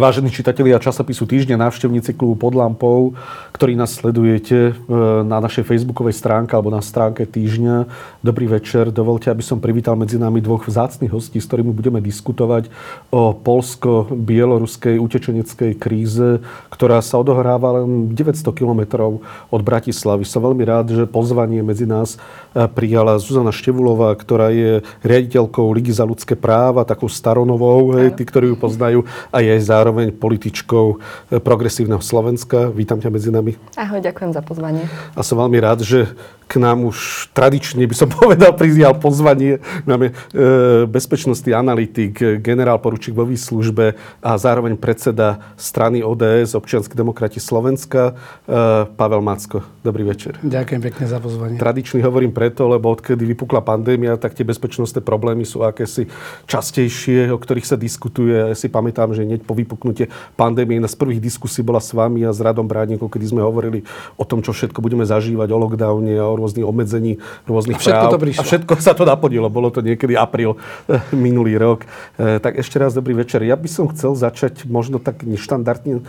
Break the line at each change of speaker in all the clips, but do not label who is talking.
Vážení čitatelia časopisu Týždňa, návštevníci klubu pod lampou, ktorí nás sledujete e, na našej facebookovej stránke alebo na stránke Týždňa. Dobrý večer. Dovolte, aby som privítal medzi nami dvoch vzácnych hostí, s ktorými budeme diskutovať o polsko-bieloruskej utečeneckej kríze, ktorá sa odohráva len 900 kilometrov od Bratislavy. Som veľmi rád, že pozvanie medzi nás e, prijala Zuzana Števulová, ktorá je riaditeľkou Ligy za ľudské práva, takou staronovou, hej, tí, ktorí ju poznajú, a je aj zároveň političkou eh, progresívneho Slovenska. Vítam ťa medzi nami.
Ahoj, ďakujem za pozvanie.
A som veľmi rád, že k nám už tradične, by som povedal, prizial pozvanie. Máme e, bezpečnostný analytik, generál poručík vo výslužbe a zároveň predseda strany ODS, občianske demokrati Slovenska, e, Pavel Macko. Dobrý večer.
Ďakujem pekne za pozvanie.
Tradičný hovorím preto, lebo odkedy vypukla pandémia, tak tie bezpečnostné problémy sú akési častejšie, o ktorých sa diskutuje. Ja si pamätám, že hneď po vypuknutie pandémie jedna z prvých diskusí bola s vami a s Radom Brádnikov, kedy sme hovorili o tom, čo všetko budeme zažívať, o lockdowne o rôznych obmedzení, rôznych
a všetko
práv.
to prišlo.
A všetko sa to napodilo. Bolo to niekedy apríl eh, minulý rok. Eh, tak ešte raz dobrý večer. Ja by som chcel začať možno tak neštandardne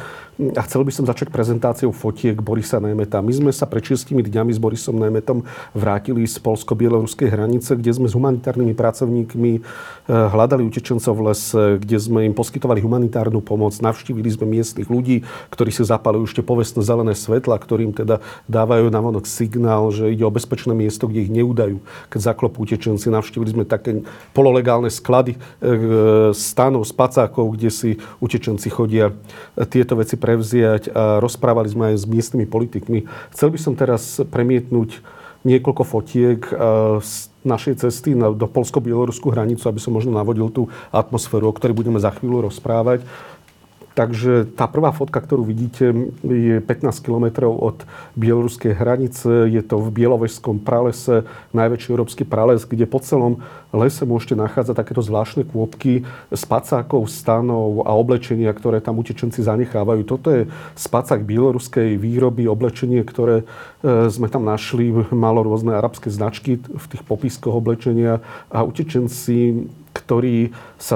a chcel by som začať prezentáciou fotiek Borisa Nemeta. My sme sa pred šiestimi dňami s Borisom Nemetom vrátili z polsko-bieloruskej hranice, kde sme s humanitárnymi pracovníkmi eh, hľadali utečencov v lese, kde sme im poskytovali humanitárnu pomoc, navštívili sme miestnych ľudí, ktorí si zapali ešte povestné zelené svetla, ktorým teda dávajú na vonok signál, že ide o bezpečné miesto, kde ich neudajú, keď zaklopú utečenci. Navštívili sme také pololegálne sklady e, stanov, spacákov, kde si utečenci chodia tieto veci prevziať a rozprávali sme aj s miestnymi politikmi. Chcel by som teraz premietnúť niekoľko fotiek e, z našej cesty do polsko-bieloruskú hranicu, aby som možno navodil tú atmosféru, o ktorej budeme za chvíľu rozprávať. Takže tá prvá fotka, ktorú vidíte, je 15 kilometrov od bieloruskej hranice. Je to v Bielovežskom pralese, najväčší európsky prales, kde po celom lese môžete nachádzať takéto zvláštne kôpky spacákov, stanov a oblečenia, ktoré tam utečenci zanechávajú. Toto je spacák bieloruskej výroby, oblečenie, ktoré e, sme tam našli. Malo rôzne arabské značky v tých popiskoch oblečenia a utečenci ktorí sa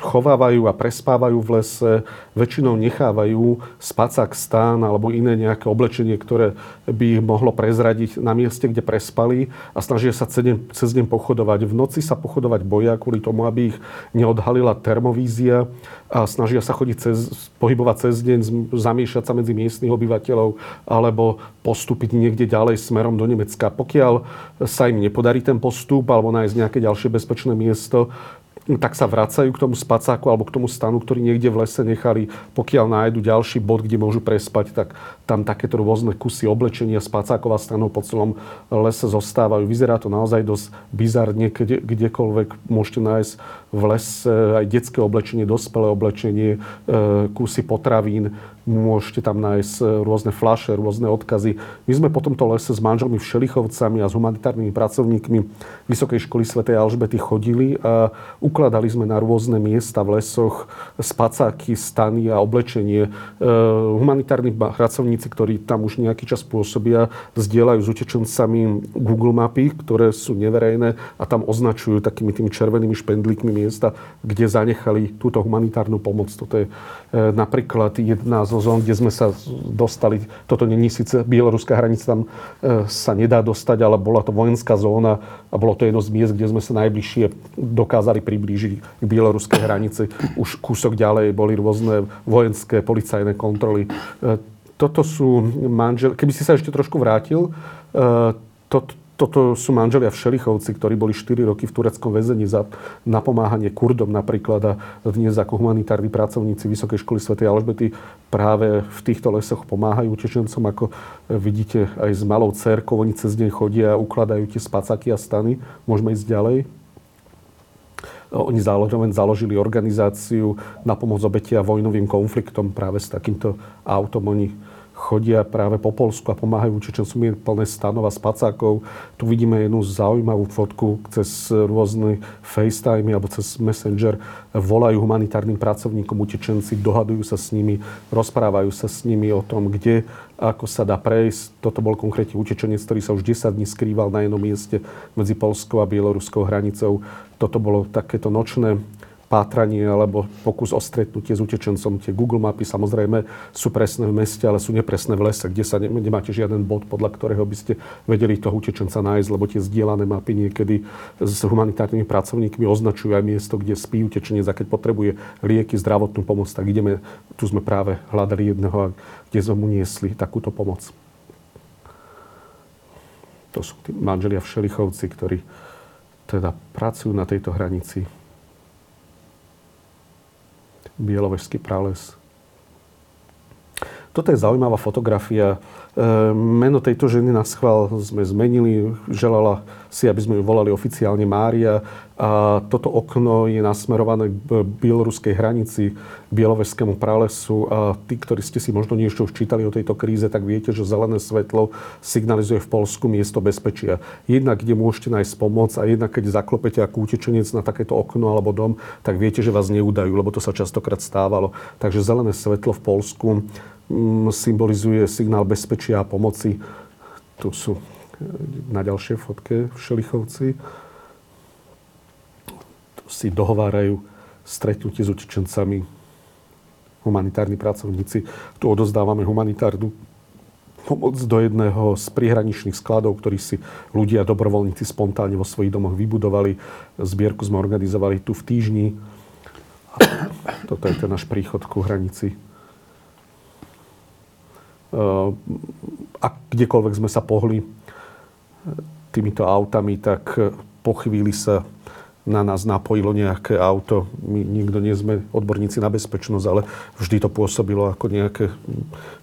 chovávajú a prespávajú v lese, väčšinou nechávajú spacák stán alebo iné nejaké oblečenie, ktoré by ich mohlo prezradiť na mieste, kde prespali a snažia sa cez deň, pochodovať. V noci sa pochodovať boja kvôli tomu, aby ich neodhalila termovízia a snažia sa chodiť cez, pohybovať cez deň, zamiešať sa medzi miestnych obyvateľov alebo postúpiť niekde ďalej smerom do Nemecka. Pokiaľ sa im nepodarí ten postup alebo nájsť nejaké ďalšie bezpečné miesto, tak sa vracajú k tomu spacáku alebo k tomu stanu, ktorý niekde v lese nechali. Pokiaľ nájdu ďalší bod, kde môžu prespať, tak tam takéto rôzne kusy oblečenia spacákov a stanov po celom lese zostávajú. Vyzerá to naozaj dosť bizarne, kde, kdekoľvek môžete nájsť v lese aj detské oblečenie, dospelé oblečenie, e, kusy potravín, môžete tam nájsť e, rôzne flaše, rôzne odkazy. My sme po tomto lese s manželmi Všelichovcami a s humanitárnymi pracovníkmi Vysokej školy svätej Alžbety chodili a ukladali sme na rôzne miesta v lesoch spacáky, stany a oblečenie. E, humanitárni pracovníci, ktorí tam už nejaký čas pôsobia, zdieľajú s utečencami Google mapy, ktoré sú neverejné a tam označujú takými tými červenými špendlíkmi miesta, kde zanechali túto humanitárnu pomoc. Toto je e, napríklad jedna zo zón, kde sme sa dostali. Toto není síce bieloruská hranica, tam e, sa nedá dostať, ale bola to vojenská zóna a bolo to jedno z miest, kde sme sa najbližšie dokázali priblížiť k bieloruskej hranici. Už kúsok ďalej boli rôzne vojenské, policajné kontroly. E, toto sú manžel... Keby si sa ešte trošku vrátil, toto, toto sú manželia Všelichovci, ktorí boli 4 roky v tureckom väzení za napomáhanie Kurdom napríklad a dnes ako humanitárni pracovníci Vysokej školy Sv. Alžbety práve v týchto lesoch pomáhajú utečencom, ako vidíte aj s malou cerkou. Oni cez deň chodia a ukladajú tie spacáky a stany. Môžeme ísť ďalej. Oni zároveň založili organizáciu na pomoc obetia vojnovým konfliktom práve s takýmto autom. Oni chodia práve po Polsku a pomáhajú Čečencom, je plné stanov a spacákov. Tu vidíme jednu zaujímavú fotku cez rôzne FaceTime alebo cez Messenger. Volajú humanitárnym pracovníkom utečenci, dohadujú sa s nimi, rozprávajú sa s nimi o tom, kde, ako sa dá prejsť. Toto bol konkrétne utečenec, ktorý sa už 10 dní skrýval na jednom mieste medzi Polskou a Bieloruskou hranicou. Toto bolo takéto nočné pátranie alebo pokus o stretnutie s utečencom. Tie Google mapy samozrejme sú presné v meste, ale sú nepresné v lese, kde sa ne, nemáte žiaden bod, podľa ktorého by ste vedeli toho utečenca nájsť, lebo tie zdieľané mapy niekedy s humanitárnymi pracovníkmi označujú aj miesto, kde spí utečenec a keď potrebuje lieky, zdravotnú pomoc, tak ideme, tu sme práve hľadali jedného, kde sme mu niesli takúto pomoc. To sú tí manželia Všelichovci, ktorí teda pracujú na tejto hranici Bielovežský prales. Toto je zaujímavá fotografia. E, meno tejto ženy na schvál sme zmenili. Želala si, aby sme ju volali oficiálne Mária. A toto okno je nasmerované k bieloruskej hranici, k bielovežskému pralesu. A tí, ktorí ste si možno niečo už čítali o tejto kríze, tak viete, že zelené svetlo signalizuje v Polsku miesto bezpečia. Jednak, kde môžete nájsť pomoc a jednak, keď zaklopete ako utečenec na takéto okno alebo dom, tak viete, že vás neudajú, lebo to sa častokrát stávalo. Takže zelené svetlo v Polsku mm, symbolizuje signál bezpečia a pomoci. Tu sú e, na ďalšej fotke Šelichovci si dohovárajú stretnutie s utečencami, humanitárni pracovníci. Tu odozdávame humanitárnu pomoc do jedného z prihraničných skladov, ktorý si ľudia, dobrovoľníci spontánne vo svojich domoch vybudovali. Zbierku sme organizovali tu v týždni. Toto je ten náš príchod ku hranici. A kdekoľvek sme sa pohli týmito autami, tak po chvíli sa na nás napojilo nejaké auto. My nikto nie sme odborníci na bezpečnosť, ale vždy to pôsobilo ako nejaké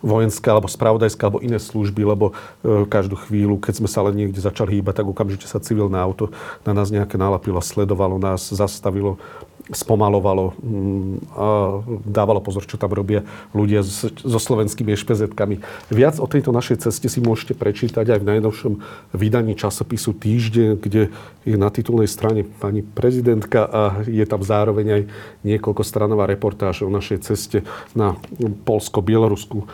vojenské alebo spravodajské alebo iné služby, lebo e, každú chvíľu, keď sme sa len niekde začali hýbať, tak okamžite sa civilné auto na nás nejaké nalapilo, sledovalo nás, zastavilo spomalovalo mm, dávalo pozor, čo tam robia ľudia so slovenskými ešpezetkami. Viac o tejto našej ceste si môžete prečítať aj v najnovšom vydaní časopisu Týždeň, kde je na titulnej strane pani prezidentka a je tam zároveň aj niekoľko stranová reportáž o našej ceste na polsko-bieloruskú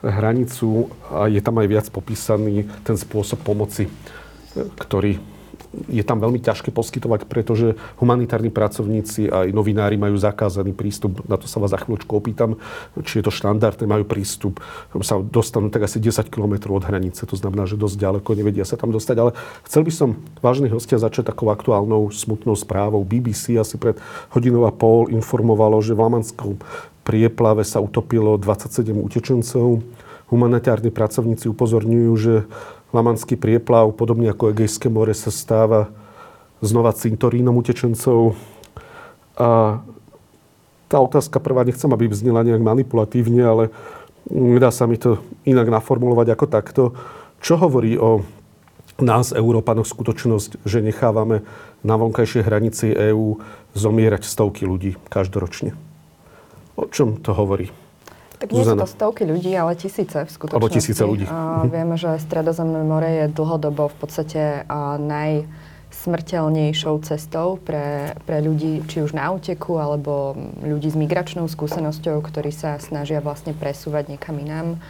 hranicu a je tam aj viac popísaný ten spôsob pomoci, ktorý je tam veľmi ťažké poskytovať, pretože humanitárni pracovníci aj novinári majú zakázaný prístup. Na to sa vás za chvíľočku opýtam, či je to štandardné, majú prístup, sa dostanú tak asi 10 km od hranice, to znamená, že dosť ďaleko nevedia sa tam dostať. Ale chcel by som, vážni hostia, začať takou aktuálnou smutnou správou. BBC asi pred hodinou a pol informovalo, že v Lamanskom prieplave sa utopilo 27 utečencov. Humanitárni pracovníci upozorňujú, že Lamanský prieplav, podobne ako Egejské more, sa stáva znova cintorínom utečencov. A tá otázka prvá, nechcem, aby vznila nejak manipulatívne, ale dá sa mi to inak naformulovať ako takto. Čo hovorí o nás, Európanoch, skutočnosť, že nechávame na vonkajšej hranici EÚ zomierať stovky ľudí každoročne? O čom to hovorí?
Tak nie Zuzana. sú to stovky ľudí, ale tisíce v skutočnosti.
Alebo tisíce ľudí.
A vieme, že Stredozemné more je dlhodobo v podstate najsmrteľnejšou cestou pre, pre ľudí, či už na úteku, alebo ľudí s migračnou skúsenosťou, ktorí sa snažia vlastne presúvať niekam inám.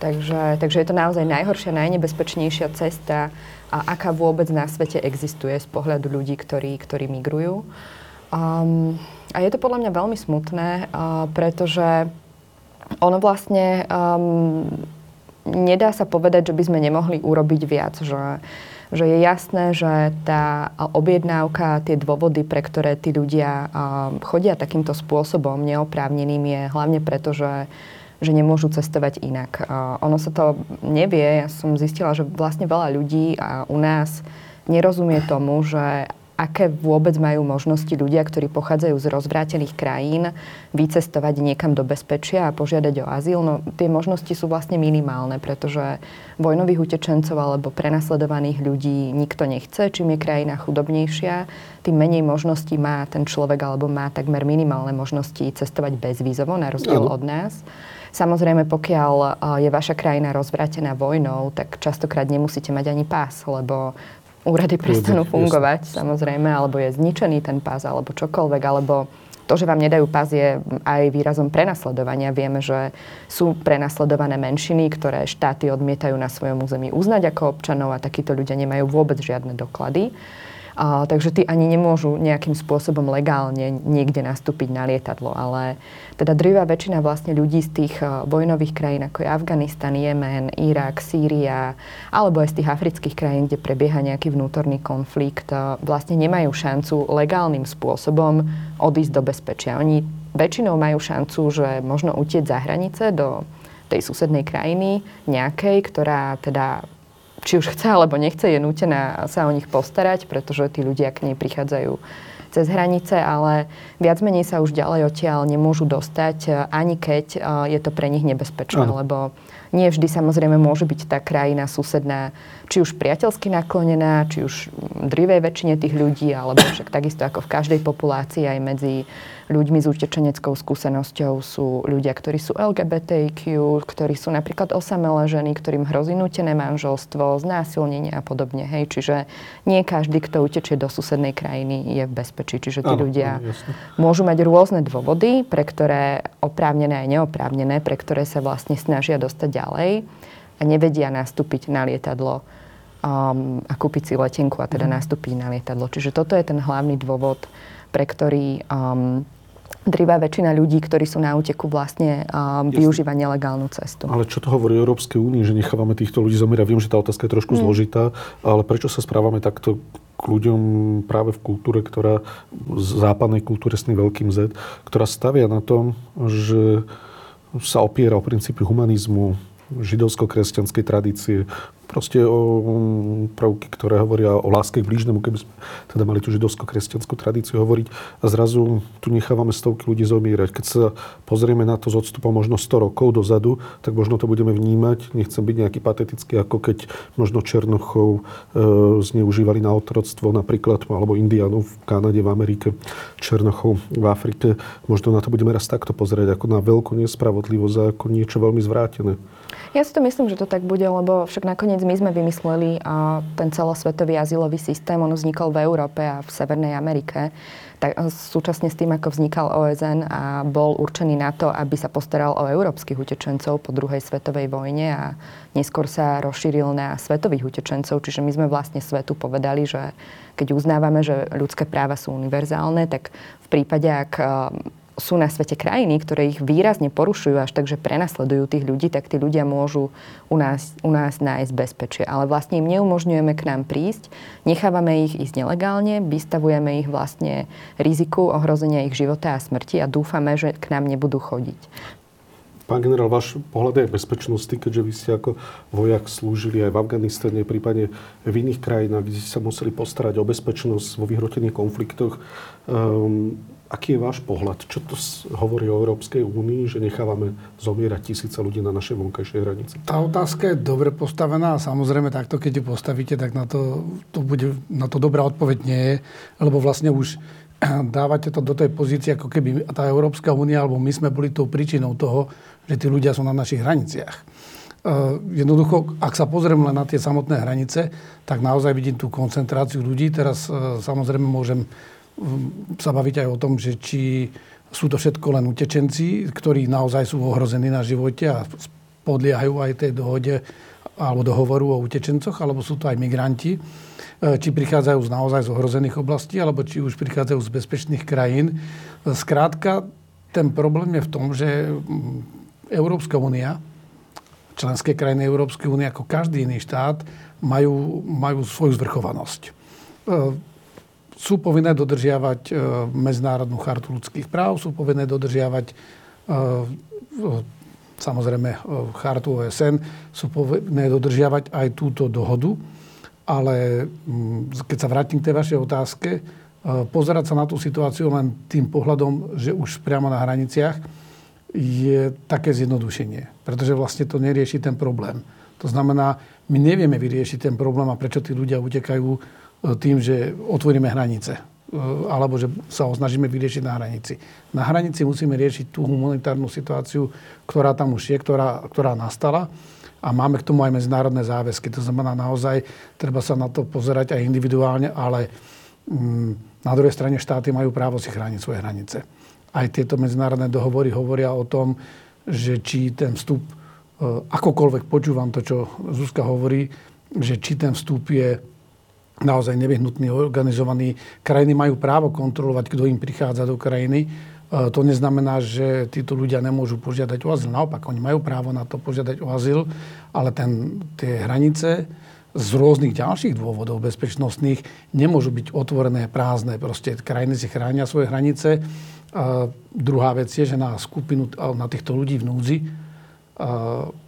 Takže, takže je to naozaj najhoršia, najnebezpečnejšia cesta, a aká vôbec na svete existuje z pohľadu ľudí, ktorí, ktorí migrujú. Um, a je to podľa mňa veľmi smutné, uh, pretože ono vlastne um, nedá sa povedať, že by sme nemohli urobiť viac, že, že je jasné, že tá objednávka, tie dôvody, pre ktoré tí ľudia um, chodia takýmto spôsobom neoprávneným je hlavne preto, že že nemôžu cestovať inak. Uh, ono sa to nevie. Ja som zistila, že vlastne veľa ľudí a u nás nerozumie tomu, že aké vôbec majú možnosti ľudia, ktorí pochádzajú z rozvrátených krajín, vycestovať niekam do bezpečia a požiadať o azyl. No tie možnosti sú vlastne minimálne, pretože vojnových utečencov alebo prenasledovaných ľudí nikto nechce. Čím je krajina chudobnejšia, tým menej možností má ten človek alebo má takmer minimálne možnosti cestovať bezvízovo, na rozdiel od nás. Samozrejme, pokiaľ je vaša krajina rozvrátená vojnou, tak častokrát nemusíte mať ani pás, lebo úrady prestanú fungovať, samozrejme, alebo je zničený ten pás, alebo čokoľvek, alebo to, že vám nedajú pás, je aj výrazom prenasledovania. Vieme, že sú prenasledované menšiny, ktoré štáty odmietajú na svojom území uznať ako občanov a takíto ľudia nemajú vôbec žiadne doklady. A, takže tí ani nemôžu nejakým spôsobom legálne niekde nastúpiť na lietadlo. Ale teda drvá väčšina vlastne ľudí z tých vojnových krajín, ako je Afganistan, Jemen, Irak, Sýria, alebo aj z tých afrických krajín, kde prebieha nejaký vnútorný konflikt, vlastne nemajú šancu legálnym spôsobom odísť do bezpečia. Oni väčšinou majú šancu, že možno utieť za hranice do tej susednej krajiny nejakej, ktorá teda či už chce alebo nechce, je nútená sa o nich postarať, pretože tí ľudia k nej prichádzajú cez hranice, ale viac menej sa už ďalej odtiaľ nemôžu dostať, ani keď eh, je to pre nich nebezpečné, ano. lebo nie vždy samozrejme môže byť tá krajina susedná či už priateľsky naklonená, či už drivej väčšine tých ľudí, alebo však takisto ako v každej populácii aj medzi ľuďmi s utečeneckou skúsenosťou sú ľudia, ktorí sú LGBTQ, ktorí sú napríklad osamelé ženy, ktorým hrozí nutené manželstvo, znásilnenie a podobne. Hej. Čiže nie každý, kto utečie do susednej krajiny, je v bezpečí. Čiže tí ano, ľudia ano, môžu mať rôzne dôvody, pre ktoré oprávnené aj neoprávnené, pre ktoré sa vlastne snažia dostať ďalej a nevedia nastúpiť na lietadlo um, a kúpiť si letenku a teda mm. nastúpiť na lietadlo. Čiže toto je ten hlavný dôvod, pre ktorý um, drivá väčšina ľudí, ktorí sú na úteku, vlastne um, využíva nelegálnu cestu.
Ale čo to hovorí o Európskej únii, že nechávame týchto ľudí zomierať? Viem, že tá otázka je trošku mm. zložitá, ale prečo sa správame takto k ľuďom práve v kultúre, ktorá, v západnej kultúre s tým veľkým Z, ktorá stavia na tom, že sa opiera o princípy humanizmu, židovsko-kresťanskej tradície, proste o mm, prvky, ktoré hovoria o láske k blížnemu, keby sme teda mali tú židovsko-kresťanskú tradíciu hovoriť a zrazu tu nechávame stovky ľudí zomírať. Keď sa pozrieme na to s odstupom možno 100 rokov dozadu, tak možno to budeme vnímať, nechcem byť nejaký patetický, ako keď možno Černochov e, zneužívali na otroctvo napríklad, alebo Indianov v Kanade, v Amerike, Černochov v Afrike. Možno na to budeme raz takto pozrieť, ako na veľkú nespravodlivosť a ako niečo veľmi zvrátené.
Ja si to myslím, že to tak bude, lebo však nakoniec my sme vymysleli a ten celosvetový azylový systém. On vznikol v Európe a v Severnej Amerike. Tak, súčasne s tým, ako vznikal OSN a bol určený na to, aby sa postaral o európskych utečencov po druhej svetovej vojne a neskôr sa rozšíril na svetových utečencov. Čiže my sme vlastne svetu povedali, že keď uznávame, že ľudské práva sú univerzálne, tak v prípade, ak sú na svete krajiny, ktoré ich výrazne porušujú až tak, že prenasledujú tých ľudí, tak tí ľudia môžu u nás, u nás nájsť bezpečie. Ale vlastne im neumožňujeme k nám prísť, nechávame ich ísť nelegálne, vystavujeme ich vlastne riziku ohrozenia ich života a smrti a dúfame, že k nám nebudú chodiť.
Pán generál, váš pohľad je bezpečnosti, keďže vy ste ako vojak slúžili aj v Afganistane, prípadne v iných krajinách, kde ste sa museli postarať o bezpečnosť vo vyhrotených konfliktoch. Um, Aký je váš pohľad? Čo to hovorí o Európskej únii, že nechávame zomierať tisíce ľudí na našej vonkajšej hranici?
Tá otázka je dobre postavená a samozrejme takto, keď ju postavíte, tak na to, to bude, na to dobrá odpoveď nie je, lebo vlastne už dávate to do tej pozície, ako keby tá Európska únia alebo my sme boli tou príčinou toho, že tí ľudia sú na našich hraniciach. Uh, jednoducho, ak sa pozriem len na tie samotné hranice, tak naozaj vidím tú koncentráciu ľudí. Teraz uh, samozrejme môžem sa baviť aj o tom, že či sú to všetko len utečenci, ktorí naozaj sú ohrození na živote a podliehajú aj tej dohode alebo dohovoru o utečencoch, alebo sú to aj migranti, e, či prichádzajú z naozaj z ohrozených oblastí, alebo či už prichádzajú z bezpečných krajín. Skrátka, ten problém je v tom, že Európska únia, členské krajiny Európskej únie, ako každý iný štát, majú, majú svoju zvrchovanosť e, sú povinné dodržiavať e, Medzinárodnú chartu ľudských práv, sú povinné dodržiavať e, samozrejme e, chartu OSN, sú povinné dodržiavať aj túto dohodu. Ale mm, keď sa vrátim k tej vašej otázke, pozerať sa na tú situáciu len tým pohľadom, že už priamo na hraniciach je také zjednodušenie. Pretože vlastne to nerieši ten problém. To znamená, my nevieme vyriešiť ten problém a prečo tí ľudia utekajú tým, že otvoríme hranice e, alebo že sa ho snažíme vyriešiť na hranici. Na hranici musíme riešiť tú humanitárnu situáciu, ktorá tam už je, ktorá, ktorá nastala a máme k tomu aj medzinárodné záväzky. To znamená naozaj, treba sa na to pozerať aj individuálne, ale mm, na druhej strane štáty majú právo si chrániť svoje hranice. Aj tieto medzinárodné dohovory hovoria o tom, že či ten vstup, e, akokoľvek počúvam to, čo Zuzka hovorí, že či ten vstup je naozaj nevyhnutný, organizovaný. Krajiny majú právo kontrolovať, kto im prichádza do krajiny. E, to neznamená, že títo ľudia nemôžu požiadať o azyl. Naopak, oni majú právo na to požiadať o azyl, ale ten, tie hranice z rôznych ďalších dôvodov bezpečnostných nemôžu byť otvorené, prázdne. Proste krajiny si chránia svoje hranice. A druhá vec je, že na skupinu, na týchto ľudí v núdzi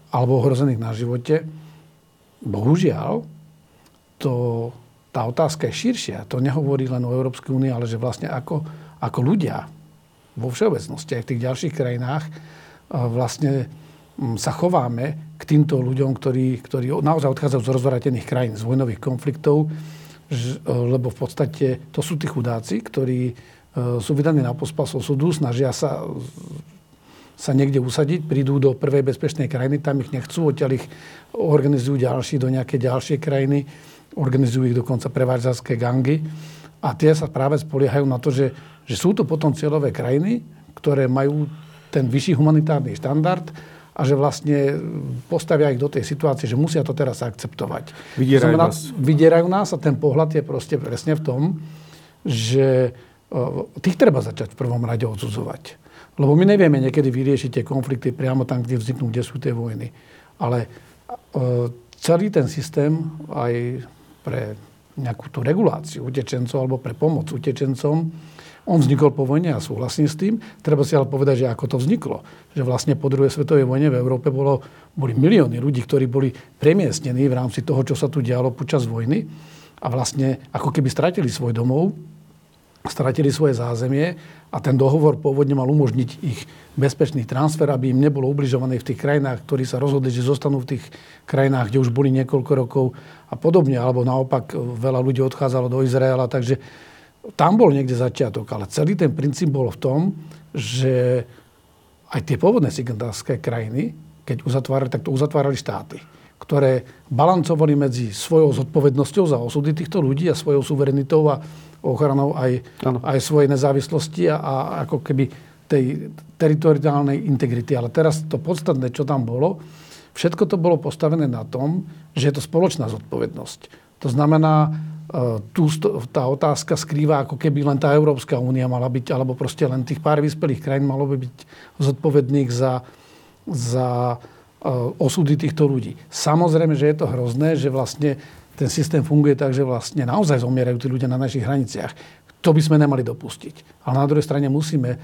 alebo ohrozených na živote, bohužiaľ, to, tá otázka je širšia. To nehovorí len o Európskej únii, ale že vlastne ako, ako ľudia vo všeobecnosti aj v tých ďalších krajinách vlastne sa chováme k týmto ľuďom, ktorí, ktorí naozaj odchádzajú z rozvratených krajín, z vojnových konfliktov, lebo v podstate to sú tí chudáci, ktorí e, sú vydaní na pospasov súdu, snažia sa sa niekde usadiť, prídu do prvej bezpečnej krajiny, tam ich nechcú, odtiaľ ich organizujú ďalší do nejaké ďalšie krajiny, organizujú ich dokonca prevádzarské gangy. A tie sa práve spoliehajú na to, že, že sú to potom cieľové krajiny, ktoré majú ten vyšší humanitárny štandard a že vlastne postavia ich do tej situácie, že musia to teraz akceptovať.
Vydierajú
znamená,
nás.
Vydierajú nás a ten pohľad je proste presne v tom, že tých treba začať v prvom rade odsudzovať. Lebo my nevieme niekedy vyriešiť tie konflikty priamo tam, kde vzniknú, kde sú tie vojny. Ale e, celý ten systém aj pre nejakú tú reguláciu utečencov alebo pre pomoc utečencom, on vznikol po vojne a súhlasím s tým. Treba si ale povedať, že ako to vzniklo. Že vlastne po druhej svetovej vojne v Európe bolo, boli milióny ľudí, ktorí boli premiestnení v rámci toho, čo sa tu dialo počas vojny a vlastne ako keby stratili svoj domov, stratili svoje zázemie a ten dohovor pôvodne mal umožniť ich bezpečný transfer, aby im nebolo ubližované v tých krajinách, ktorí sa rozhodli, že zostanú v tých krajinách, kde už boli niekoľko rokov a podobne. Alebo naopak veľa ľudí odchádzalo do Izraela, takže tam bol niekde začiatok. Ale celý ten princíp bol v tom, že aj tie pôvodné signatárske krajiny, keď uzatvárali, tak to uzatvárali štáty ktoré balancovali medzi svojou zodpovednosťou za osudy týchto ľudí a svojou suverenitou a ochranou aj, aj svojej nezávislosti a, a ako keby tej teritoriálnej integrity. Ale teraz to podstatné, čo tam bolo, všetko to bolo postavené na tom, že je to spoločná zodpovednosť. To znamená, e, tu tá otázka skrýva, ako keby len tá Európska únia mala byť, alebo proste len tých pár vyspelých krajín malo by byť zodpovedných za, za osudy týchto ľudí. Samozrejme, že je to hrozné, že vlastne ten systém funguje tak, že vlastne naozaj zomierajú tí ľudia na našich hraniciach. To by sme nemali dopustiť. Ale na druhej strane musíme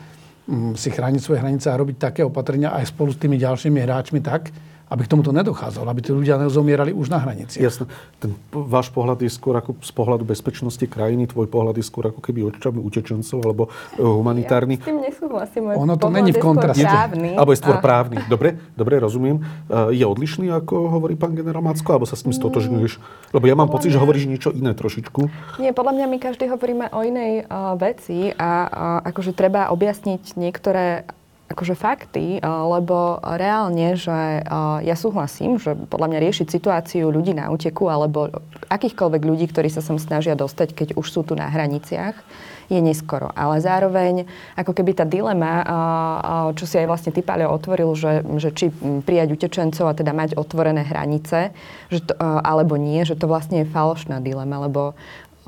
mm, si chrániť svoje hranice a robiť také opatrenia aj spolu s tými ďalšími hráčmi tak, aby k tomuto nedochádzalo, aby tí ľudia nezomierali už na hranici.
Jasne. Ten váš pohľad je skôr ako z pohľadu bezpečnosti krajiny, tvoj pohľad je skôr ako keby očami utečencov alebo e, humanitárny.
Ja s tým nesúhlasím.
Ono to není v kontraste.
Alebo je skôr právny. Dobre, dobre, rozumiem. E, je odlišný, ako hovorí pán generál Macko, alebo sa s tým stotožňuješ? Lebo ja mám pocit, že hovoríš niečo iné trošičku.
Nie, podľa mňa my každý hovoríme o inej uh, veci a uh, akože treba objasniť niektoré akože fakty, eh, lebo reálne, že eh, ja súhlasím, že podľa mňa riešiť situáciu ľudí na úteku alebo akýchkoľvek ľudí, ktorí sa sem snažia dostať, keď už sú tu na hraniciach, je neskoro. Ale zároveň, ako keby tá dilema, eh, čo si aj vlastne ty, Páľo, otvoril, že, že či prijať utečencov a teda mať otvorené hranice, že to, alebo nie, že to vlastne je falošná dilema, lebo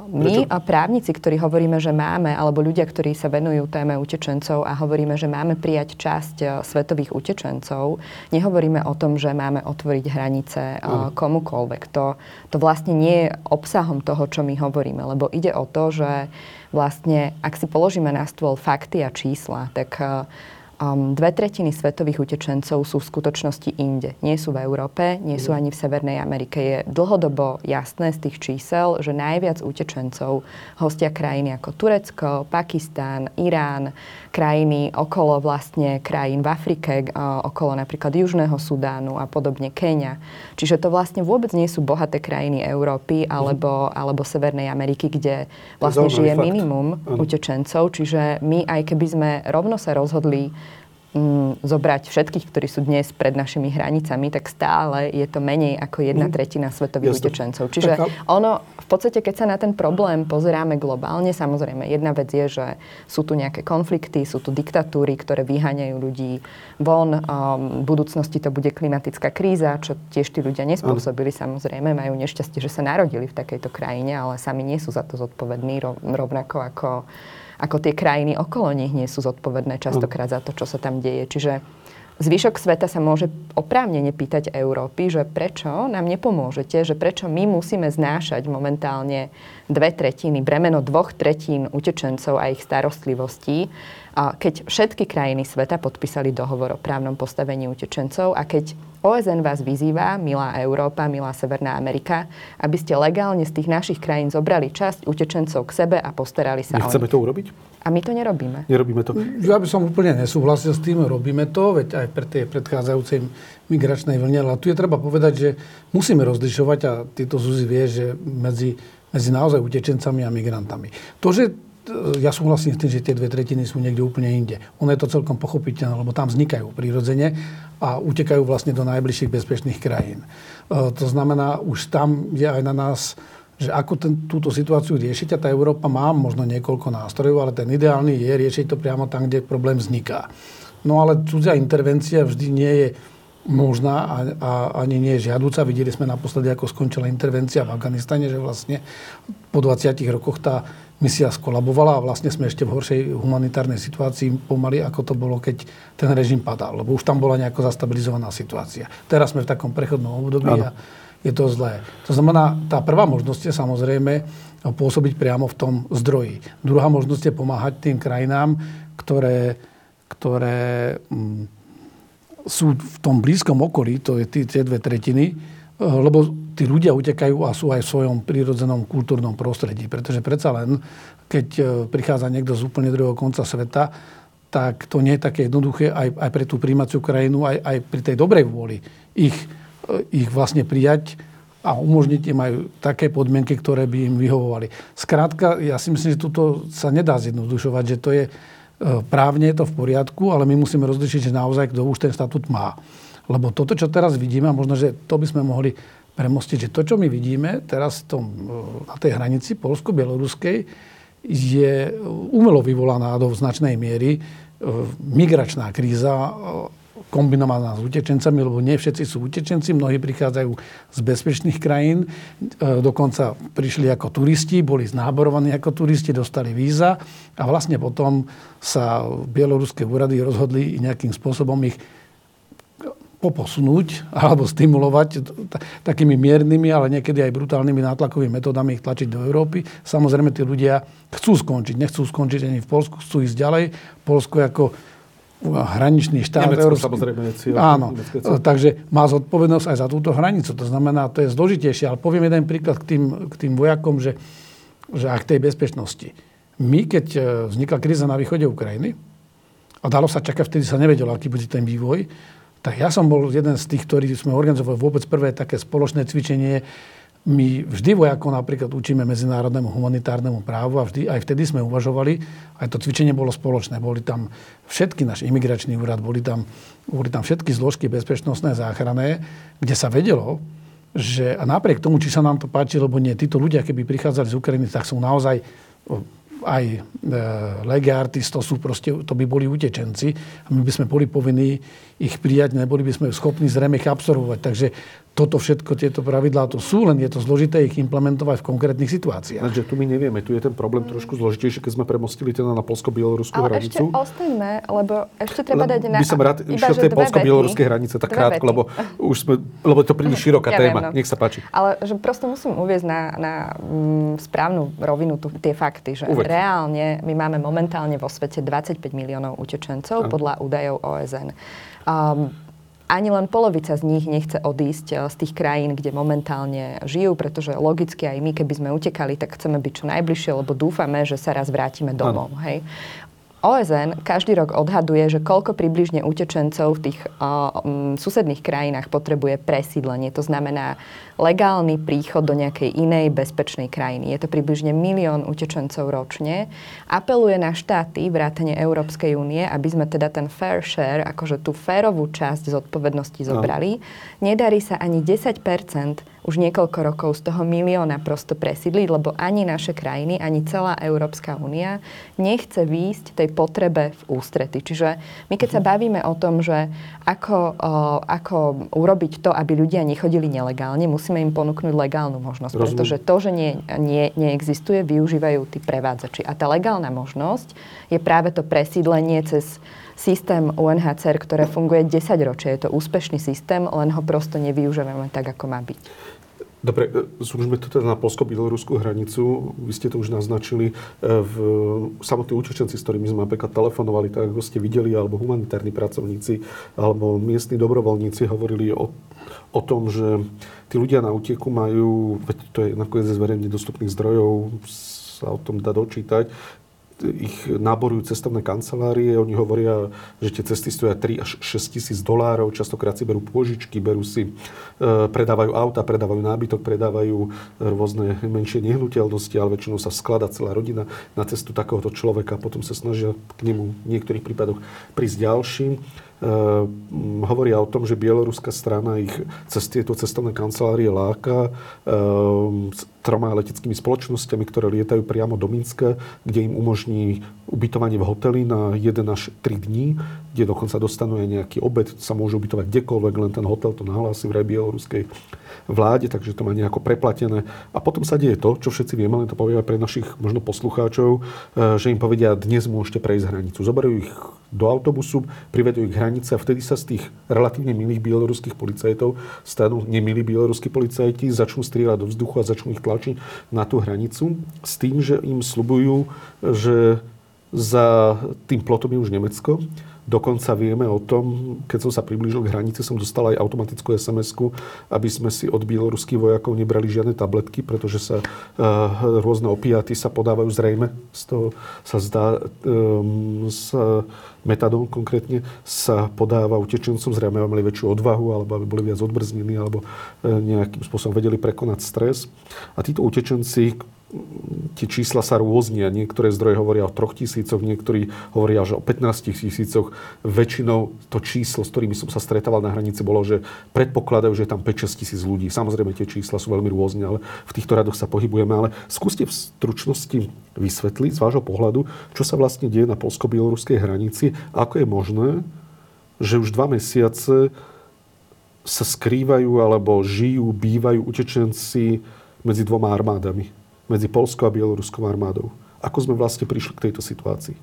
my a právnici, ktorí hovoríme, že máme, alebo ľudia, ktorí sa venujú téme utečencov a hovoríme, že máme prijať časť e, svetových utečencov, nehovoríme o tom, že máme otvoriť hranice mm. komukoľvek. To, to vlastne nie je obsahom toho, čo my hovoríme, lebo ide o to, že vlastne, ak si položíme na stôl fakty a čísla, tak uh, Um, dve tretiny svetových utečencov sú v skutočnosti inde. Nie sú v Európe, nie sú ani v Severnej Amerike. Je dlhodobo jasné z tých čísel, že najviac utečencov hostia krajiny ako Turecko, Pakistán, Irán, krajiny okolo vlastne krajín v Afrike, okolo napríklad Južného Sudánu a podobne Kenia. Čiže to vlastne vôbec nie sú bohaté krajiny Európy alebo, alebo Severnej Ameriky, kde vlastne žije fakt. minimum ano. utečencov. Čiže my, aj keby sme rovno sa rozhodli mm, zobrať všetkých, ktorí sú dnes pred našimi hranicami, tak stále je to menej ako jedna mhm. tretina svetových Jasne. utečencov. Čiže ono v podstate, keď sa na ten problém pozeráme globálne, samozrejme, jedna vec je, že sú tu nejaké konflikty, sú tu diktatúry, ktoré vyháňajú ľudí von. V budúcnosti to bude klimatická kríza, čo tiež tí ľudia nespôsobili, samozrejme, majú nešťastie, že sa narodili v takejto krajine, ale sami nie sú za to zodpovední, rovnako ako, ako tie krajiny okolo nich nie sú zodpovedné častokrát za to, čo sa tam deje. Čiže Zvyšok sveta sa môže oprávnene pýtať Európy, že prečo nám nepomôžete, že prečo my musíme znášať momentálne dve tretiny, bremeno dvoch tretín utečencov a ich starostlivostí, keď všetky krajiny sveta podpísali dohovor o právnom postavení utečencov a keď OSN vás vyzýva, milá Európa, milá Severná Amerika, aby ste legálne z tých našich krajín zobrali časť utečencov k sebe a postarali sa
My o chceme to urobiť?
A my to nerobíme.
Nerobíme to.
Ja by som úplne nesúhlasil s tým, robíme to, veď aj pre tej predchádzajúcej migračnej vlne, ale tu je treba povedať, že musíme rozlišovať, a tieto Zuzi vie, že medzi, medzi naozaj utečencami a migrantami. To, že ja súhlasím s tým, že tie dve tretiny sú niekde úplne inde. Ono je to celkom pochopiteľné, lebo tam vznikajú prirodzene a utekajú vlastne do najbližších bezpečných krajín. E, to znamená, už tam je aj na nás že ako ten, túto situáciu riešiť a tá Európa má možno niekoľko nástrojov, ale ten ideálny je riešiť to priamo tam, kde problém vzniká. No ale cudzia intervencia vždy nie je možná a, a ani nie je žiadúca. Videli sme naposledy, ako skončila intervencia v Afganistane, že vlastne po 20 rokoch tá misia skolabovala a vlastne sme ešte v horšej humanitárnej situácii pomaly, ako to bolo, keď ten režim padal. Lebo už tam bola nejako zastabilizovaná situácia. Teraz sme v takom prechodnom období a je to zlé. To znamená, tá prvá možnosť je samozrejme pôsobiť priamo v tom zdroji. Druhá možnosť je pomáhať tým krajinám, ktoré, ktoré m, mm, sú v tom blízkom okolí, to je tie dve tretiny, eh, lebo tí ľudia utekajú a sú aj v svojom prírodzenom kultúrnom prostredí. Pretože predsa len, keď eh, prichádza niekto z úplne druhého konca sveta, tak to nie je také jednoduché aj, aj pre tú príjmaciu krajinu, aj, aj pri tej dobrej vôli ich ich vlastne prijať a umožniť im aj také podmienky, ktoré by im vyhovovali. Skrátka, ja si myslím, že toto sa nedá zjednodušovať, že to je e, právne je to v poriadku, ale my musíme rozlišiť, že naozaj kto už ten statút má. Lebo toto, čo teraz vidíme, a možno, že to by sme mohli premostiť, že to, čo my vidíme teraz tom, e, na tej hranici polsko-bieloruskej, je umelo vyvolaná do značnej miery e, migračná kríza kombinovaná s utečencami, lebo nie všetci sú utečenci, mnohí prichádzajú z bezpečných krajín, dokonca prišli ako turisti, boli znáborovaní ako turisti, dostali víza a vlastne potom sa bieloruské úrady rozhodli nejakým spôsobom ich poposunúť alebo stimulovať takými miernymi, ale niekedy aj brutálnymi nátlakovými metodami ich tlačiť do Európy. Samozrejme, tí ľudia chcú skončiť, nechcú skončiť ani v Polsku, chcú ísť ďalej. Polsko ako hraničný štát.
Nemecko Európsky. samozrejme cieľ.
Áno, takže má zodpovednosť aj za túto hranicu. To znamená, to je zložitejšie. Ale poviem jeden príklad k tým, k tým vojakom, že, že ak tej bezpečnosti. My, keď e, vznikla kríza na východe Ukrajiny, a dalo sa čakať, vtedy sa nevedelo, aký bude ten vývoj, tak ja som bol jeden z tých, ktorí sme organizovali vôbec prvé také spoločné cvičenie my vždy vojakov napríklad učíme medzinárodnému humanitárnemu právu a vždy, aj vtedy sme uvažovali, aj to cvičenie bolo spoločné. Boli tam všetky náš imigračný úrad, boli tam, boli tam všetky zložky bezpečnostné záchranné, kde sa vedelo, že a napriek tomu, či sa nám to páči, lebo nie, títo ľudia, keby prichádzali z Ukrajiny, tak sú naozaj aj e, legiartis, to sú proste, to by boli utečenci a my by sme boli povinní ich prijať, neboli by sme schopní zrejme ich absorbovať. Takže toto všetko, tieto pravidlá to sú, len je to zložité ich implementovať v konkrétnych situáciách.
Takže tu my nevieme, tu je ten problém trošku zložitejší, keď sme premostili teda na polsko-bieloruskú
Ale
hranicu.
ešte ostaňme, lebo ešte treba dať na...
By som rád išiel tej polsko-bieloruskej hranice, tak krátko, lebo už sme, lebo je to príliš široká ja téma. Viem, no. Nech sa páči.
Ale že prosto musím uviezť na, na mm, správnu rovinu tu, tie fakty, že Uveď. reálne my máme momentálne vo svete 25 miliónov utečencov ano. podľa údajov OSN. Um, ani len polovica z nich nechce odísť eh, z tých krajín, kde momentálne žijú, pretože logicky aj my, keby sme utekali, tak chceme byť čo najbližšie, lebo dúfame, že sa raz vrátime domov. Hej. OSN každý rok odhaduje, že koľko približne utečencov v tých uh, um, susedných krajinách potrebuje presídlenie. To znamená legálny príchod do nejakej inej bezpečnej krajiny. Je to približne milión utečencov ročne. Apeluje na štáty vrátane Európskej únie, aby sme teda ten fair share, akože tú férovú časť zodpovednosti zobrali. No. Nedarí sa ani 10 už niekoľko rokov z toho milióna prosto presídliť, lebo ani naše krajiny, ani celá Európska únia nechce výjsť tej potrebe v ústrety. Čiže my keď sa bavíme o tom, že ako, o, ako urobiť to, aby ľudia nechodili nelegálne, musíme im ponúknuť legálnu možnosť. Rozumiem. Pretože to, že nie, nie, neexistuje, využívajú tí prevádzači. A tá legálna možnosť je práve to presídlenie cez systém UNHCR, ktoré funguje 10 ročie. Je to úspešný systém, len ho prosto nevyužívame tak, ako má byť.
Dobre, zúžme to teda na polsko-bieloruskú hranicu. Vy ste to už naznačili. E, v samotní utečenci, s ktorými sme napríklad telefonovali, tak ako ste videli, alebo humanitárni pracovníci, alebo miestni dobrovoľníci hovorili o, o tom, že tí ľudia na úteku majú, veď to je nakoniec zverejne dostupných zdrojov, sa o tom dá dočítať, ich náborujú cestovné kancelárie, oni hovoria, že tie cesty stoja 3 až 6 tisíc dolárov, častokrát si berú pôžičky, berú si, e, predávajú auta, predávajú nábytok, predávajú rôzne menšie nehnuteľnosti, ale väčšinou sa sklada celá rodina na cestu takéhoto človeka, potom sa snažia k nemu v niektorých prípadoch prísť ďalším. Ehm, hovoria o tom, že bieloruská strana ich cez tieto cestovné kancelárie láka s troma leteckými spoločnosťami, ktoré lietajú priamo do Minska, kde im umožní ubytovanie v hoteli na 1 až 3 dní, kde dokonca dostanú aj nejaký obed, sa môžu ubytovať kdekoľvek, len ten hotel to nahlási v bieloruskej vláde, takže to má nejako preplatené. A potom sa deje to, čo všetci vieme, len to poviem aj pre našich možno poslucháčov, ehm, že im povedia, dnes môžete prejsť hranicu. Zoberú ich do autobusu, privedú ich hranice a vtedy sa z tých relatívne milých bieloruských policajtov stanú nemilí bieloruskí policajti, začnú strieľať do vzduchu a začnú ich tlačiť na tú hranicu s tým, že im slubujú, že za tým plotom je už Nemecko Dokonca vieme o tom, keď som sa priblížil k hranici, som dostal aj automatickú sms aby sme si od bieloruských vojakov nebrali žiadne tabletky, pretože sa uh, rôzne opiaty sa podávajú zrejme. Z toho sa zdá, um, sa metadón konkrétne sa podáva utečencom, zrejme aby mali väčšiu odvahu, alebo aby boli viac odbrznení, alebo uh, nejakým spôsobom vedeli prekonať stres. A títo utečenci, tie čísla sa rôznia. Niektoré zdroje hovoria o troch tisícoch, niektorí hovoria, že o 15 tisícoch. Väčšinou to číslo, s ktorými som sa stretával na hranici, bolo, že predpokladajú, že je tam 5-6 tisíc ľudí. Samozrejme, tie čísla sú veľmi rôzne, ale v týchto radoch sa pohybujeme. Ale skúste v stručnosti vysvetliť z vášho pohľadu, čo sa vlastne deje na polsko-bieloruskej hranici, ako je možné, že už dva mesiace sa skrývajú alebo žijú, bývajú utečenci medzi dvoma armádami medzi Polskou a Bieloruskou armádou. Ako sme vlastne prišli k tejto situácii?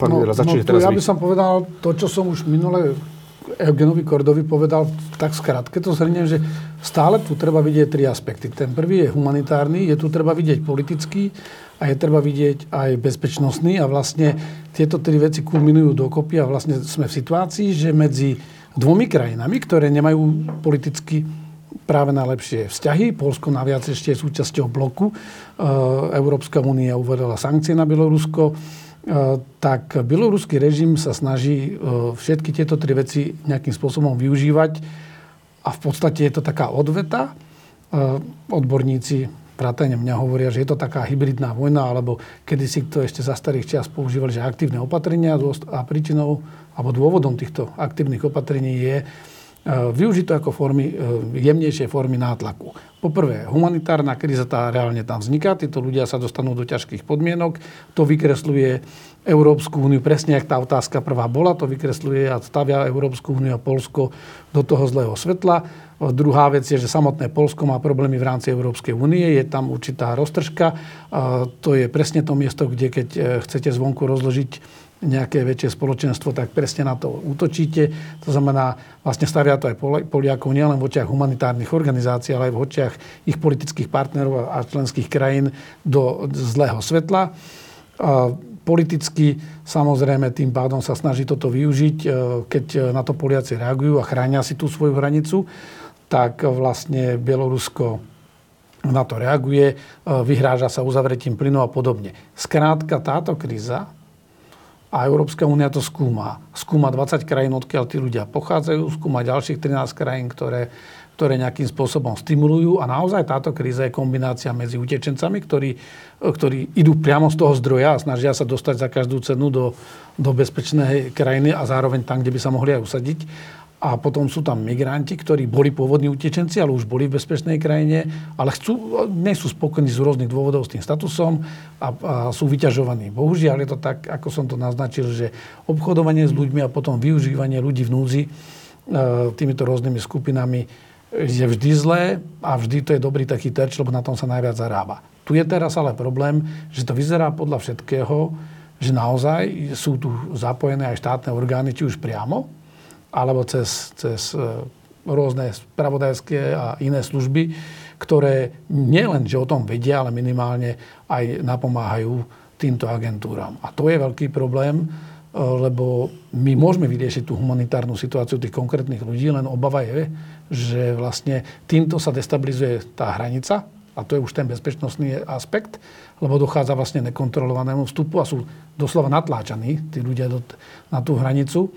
Pán no, Viera, no, teraz Ja by som povedal to, čo som už minule Eugenovi Kordovi povedal tak skratke, to zhrniem, že stále tu treba vidieť tri aspekty. Ten prvý je humanitárny, je tu treba vidieť politický a je treba vidieť aj bezpečnostný a vlastne tieto tri veci kulminujú dokopy a vlastne sme v situácii, že medzi dvomi krajinami, ktoré nemajú politicky práve najlepšie vzťahy. Polsko naviac ešte je súčasťou bloku. E, Európska únia uvedala sankcie na Bielorusko. E, tak bieloruský režim sa snaží e, všetky tieto tri veci nejakým spôsobom využívať a v podstate je to taká odveta. Odborníci vrátane mňa hovoria, že je to taká hybridná vojna, alebo kedysi to ešte za starých čias používali, že aktívne opatrenia a príčinou alebo dôvodom týchto aktívnych opatrení je využiť to ako formy, e, jemnejšie formy nátlaku. Poprvé, humanitárna kríza tá reálne tam vzniká, títo ľudia sa dostanú do ťažkých podmienok, to vykresluje Európsku úniu, presne ak tá otázka prvá bola, to vykresluje a stavia Európsku úniu a Polsko do toho zlého svetla. Druhá vec je, že samotné Polsko má problémy v rámci Európskej únie, je tam určitá roztržka. To je presne to miesto, kde keď e, chcete zvonku rozložiť nejaké väčšie spoločenstvo, tak presne na to útočíte. To znamená, vlastne stavia to aj Poliakov nielen v očiach humanitárnych organizácií, ale aj v očiach ich politických partnerov a členských krajín do zlého svetla. Politicky samozrejme tým pádom sa snaží toto využiť, e, keď na to Poliaci reagujú a chránia si tú svoju hranicu, tak vlastne Bielorusko na to reaguje, e, vyhráža sa uzavretím plynu a podobne. Skrátka, táto kríza a Európska únia to skúma. Skúma 20 krajín, odkiaľ tí ľudia pochádzajú, skúma ďalších 13 krajín, ktoré, ktoré nejakým spôsobom stimulujú. A naozaj táto kríza je kombinácia medzi utečencami, ktorí, ktorí idú priamo z toho zdroja a snažia sa dostať za každú cenu do, do bezpečnej krajiny a zároveň tam, kde by sa mohli aj usadiť. A potom sú tam migranti, ktorí boli pôvodní utečenci, ale už boli v bezpečnej krajine, ale chcú, nie sú spokojní z rôznych dôvodov s tým statusom a, a sú vyťažovaní. Bohužiaľ je to tak, ako som to naznačil, že obchodovanie s ľuďmi a potom využívanie ľudí v núdzi e, týmito rôznymi skupinami je vždy zlé a vždy to je dobrý taký terč, lebo na tom sa najviac zarába. Tu je teraz ale problém, že to vyzerá podľa všetkého, že naozaj sú tu zapojené aj štátne orgány, či už priamo, alebo cez, cez e, rôzne spravodajské a iné služby, ktoré nielen, že o tom vedia, ale minimálne aj napomáhajú týmto agentúram. A to je veľký problém, e, lebo my môžeme vyriešiť tú humanitárnu situáciu tých konkrétnych ľudí, len obava je, že vlastne týmto sa destabilizuje tá hranica, a to je už ten bezpečnostný aspekt, lebo dochádza vlastne nekontrolovanému vstupu a sú doslova natláčaní tí ľudia na tú hranicu.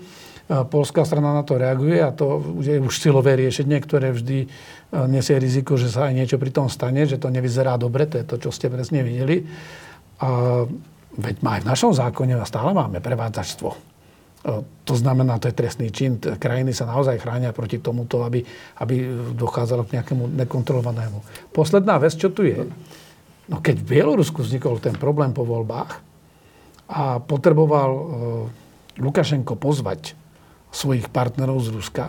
Polská strana na to reaguje a to je už silové riešenie, ktoré vždy e, nesie riziko, že sa aj niečo pri tom stane, že to nevyzerá dobre, to je to, čo ste presne videli. A veď aj v našom zákone stále máme prevádzačstvo. E, to znamená, to je trestný čin. Krajiny sa naozaj chránia proti tomuto, aby, aby dochádzalo k nejakému nekontrolovanému. Posledná vec, čo tu je. No keď v Bielorusku vznikol ten problém po voľbách a potreboval e, Lukašenko pozvať svojich partnerov z Ruska,